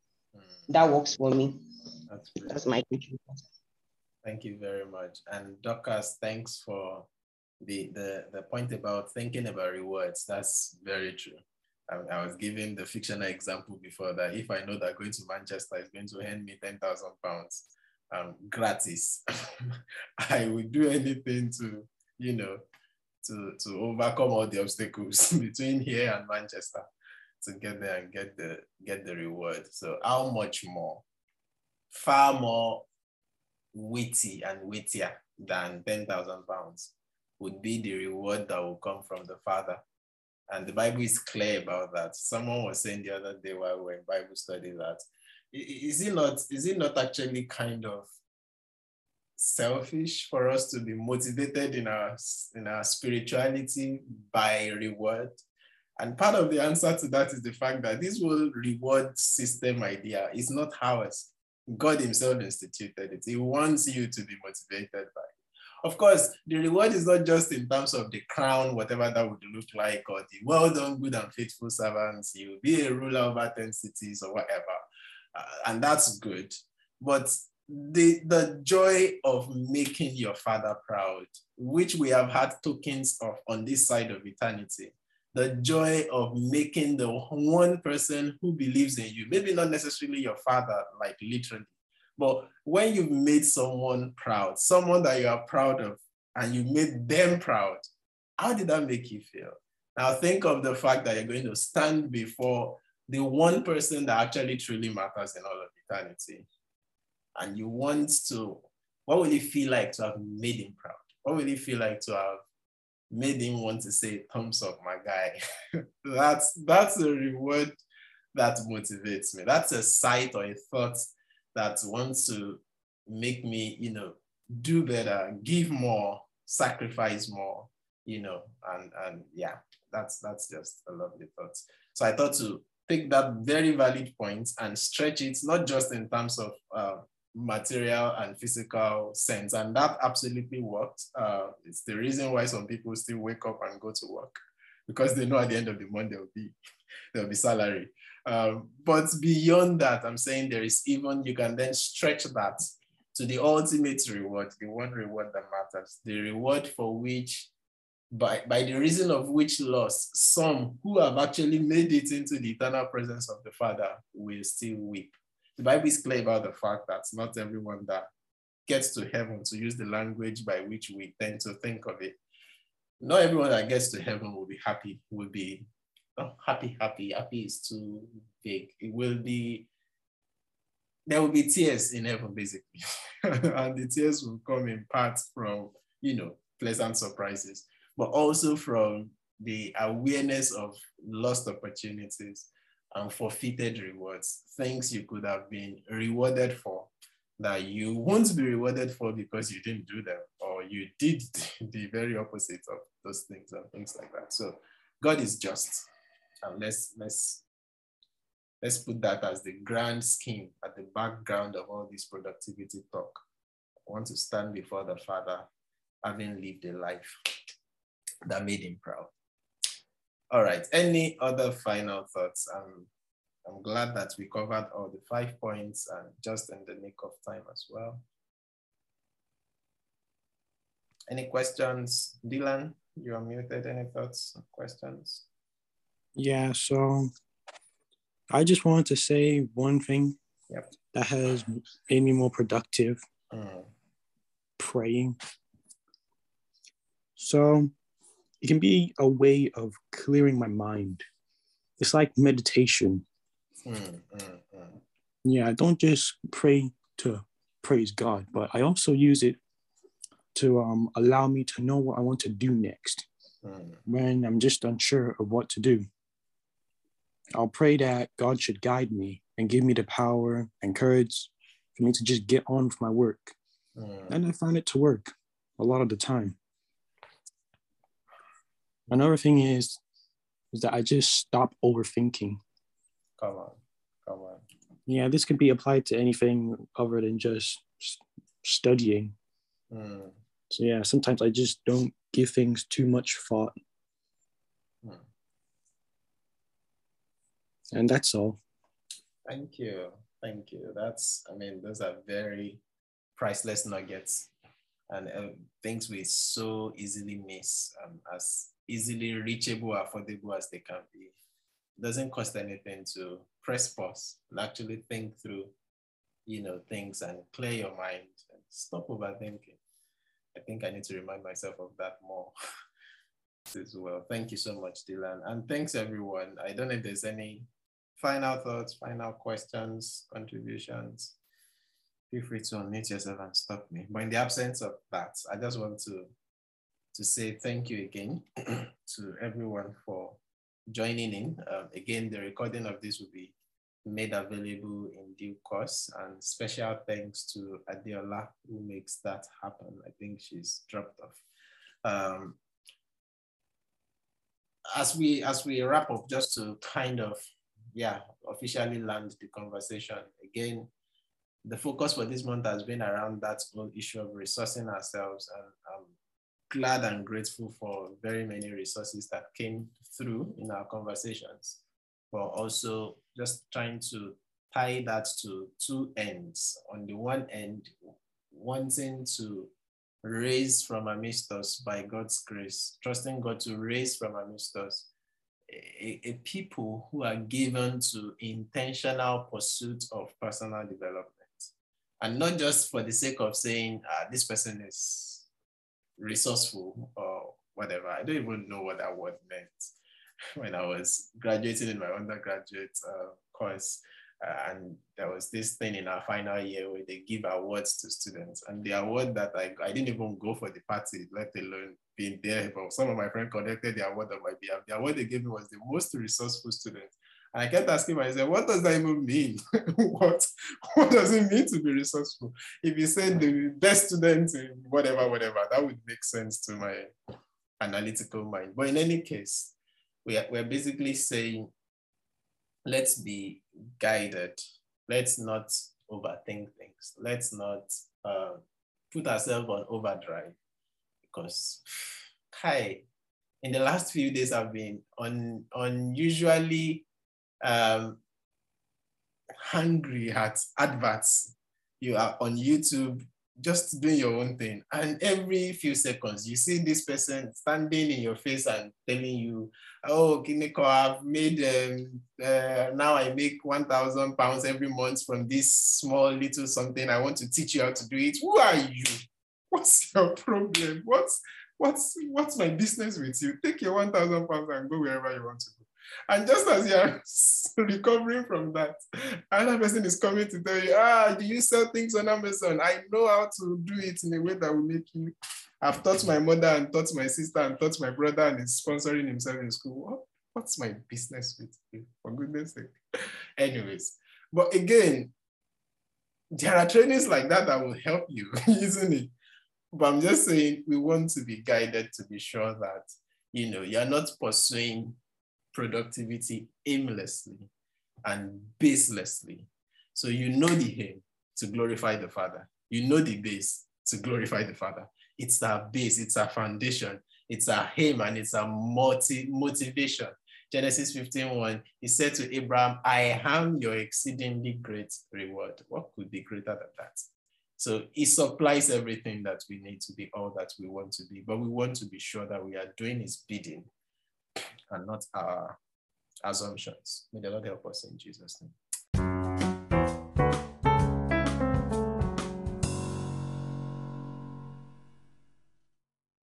that works for me. That's, That's my contribution. Thank you very much. And Dorcas, thanks for the, the, the point about thinking about rewards. That's very true. I, I was giving the fictional example before that if I know that going to Manchester is going to hand me 10,000 pounds um, gratis, I would do anything to, you know, to, to overcome all the obstacles between here and Manchester to get there and get the get the reward. So how much more? Far more witty and wittier than 10,000 pounds would be the reward that will come from the Father. And the Bible is clear about that. Someone was saying the other day while we were in Bible study that is it not is it not actually kind of selfish for us to be motivated in our in our spirituality by reward and part of the answer to that is the fact that this whole reward system idea is not ours. God Himself instituted it. He wants you to be motivated by. Of course, the reward is not just in terms of the crown, whatever that would look like, or the well done, good and faithful servants. You'll be a ruler over 10 cities or whatever. Uh, and that's good. But the, the joy of making your father proud, which we have had tokens of on this side of eternity, the joy of making the one person who believes in you, maybe not necessarily your father, like literally, but when you've made someone proud, someone that you are proud of, and you made them proud, how did that make you feel? Now think of the fact that you're going to stand before the one person that actually truly matters in all of eternity. And you want to, what will it feel like to have made him proud? What will it feel like to have made him want to say thumbs up my guy that's that's a reward that motivates me that's a sight or a thought that wants to make me you know do better, give more, sacrifice more, you know, and and yeah, that's that's just a lovely thought. So I thought to take that very valid point and stretch it not just in terms of uh, material and physical sense, and that absolutely worked. Uh, it's the reason why some people still wake up and go to work because they know at the end of the month there will be there will be salary. Um, but beyond that, I'm saying there is even you can then stretch that to the ultimate reward, the one reward that matters, the reward for which, by, by the reason of which loss, some who have actually made it into the eternal presence of the Father will still weep. The Bible is clear about the fact that not everyone that gets to heaven, to use the language by which we tend to think of it, not everyone that gets to heaven will be happy, will be oh, happy, happy. Happy is too big. It will be there will be tears in heaven, basically. and the tears will come in part from, you know, pleasant surprises, but also from the awareness of lost opportunities and forfeited rewards, things you could have been rewarded for that you won't be rewarded for because you didn't do them or you did the very opposite of those things and things like that. So God is just. And let's let's let's put that as the grand scheme at the background of all this productivity talk. I want to stand before the Father having lived a life that made him proud. All right, any other final thoughts? Um, I'm glad that we covered all the five points and just in the nick of time as well. Any questions? Dylan, you're muted. Any thoughts, questions? Yeah, so I just wanted to say one thing yep. that has made me more productive mm. praying. So it can be a way of clearing my mind. It's like meditation. Mm, mm, mm. yeah, I don't just pray to praise God, but I also use it to um, allow me to know what I want to do next mm. when I'm just unsure of what to do. I'll pray that God should guide me and give me the power and courage for me to just get on with my work. Mm. And I find it to work a lot of the time. Another thing is, is that I just stop overthinking. Come on, come on. Yeah, this could be applied to anything other than just studying. Mm. So yeah, sometimes I just don't give things too much thought. Mm. And that's all. Thank you. Thank you. That's, I mean, those are very priceless nuggets and uh, things we so easily miss um, as easily reachable, affordable as they can be. It doesn't cost anything to press pause and actually think through, you know, things and clear your mind and stop overthinking. I think I need to remind myself of that more as well. Thank you so much, Dylan. And thanks everyone. I don't know if there's any final thoughts, final questions, contributions, feel free to unmute yourself and stop me. But in the absence of that, I just want to, to say thank you again to everyone for joining in. Um, again, the recording of this will be made available in due course and special thanks to Adeola who makes that happen. I think she's dropped off. Um, as we as we wrap up, just to kind of yeah, officially land the conversation. Again, the focus for this month has been around that whole issue of resourcing ourselves. And I'm glad and grateful for very many resources that came through in our conversations, but also just trying to tie that to two ends. On the one end, wanting to raise from amidst us by God's grace, trusting God to raise from amidst us a, a, people who are given to intentional pursuit of personal development. And not just for the sake of saying, ah, this person is resourceful or whatever. I don't even know what that word meant when I was graduating in my undergraduate uh, course. Uh, and there was this thing in our final year where they give awards to students. And the award that I, I didn't even go for the party, let alone being there. But some of my friends collected the award on my behalf. The award they gave me was the most resourceful student. And I kept asking myself, what does that even mean? what, what does it mean to be resourceful? If you said the best student whatever, whatever, that would make sense to my analytical mind. But in any case, we are, we're basically saying, let's be guided. Let's not overthink things. Let's not uh, put ourselves on overdrive because, hi, in the last few days, I've been un, unusually um, hungry at adverts. You are on YouTube just doing your own thing. And every few seconds, you see this person standing in your face and telling you, oh, Kineko, I've made, um, uh, now I make 1,000 pounds every month from this small little something. I want to teach you how to do it. Who are you? What's your problem? What's, what's, what's my business with you? Take your 1,000 pounds and go wherever you want to go. And just as you're recovering from that, another person is coming to tell you, ah, do you sell things on Amazon? I know how to do it in a way that will make you. I've taught my mother and taught my sister and taught my brother and is sponsoring himself in school. What, what's my business with you? For goodness sake. Anyways, but again, there are trainings like that that will help you, isn't it? But I'm just saying we want to be guided to be sure that you know you're not pursuing productivity aimlessly and baselessly. So you know the aim to glorify the Father. You know the base to glorify the Father. It's our base, it's our foundation, it's our aim, and it's our multi motivation. Genesis 15:1, he said to Abraham, I am your exceedingly great reward. What could be greater than that? So he supplies everything that we need to be all that we want to be, but we want to be sure that we are doing his bidding and not our assumptions. May the Lord help us in Jesus' name.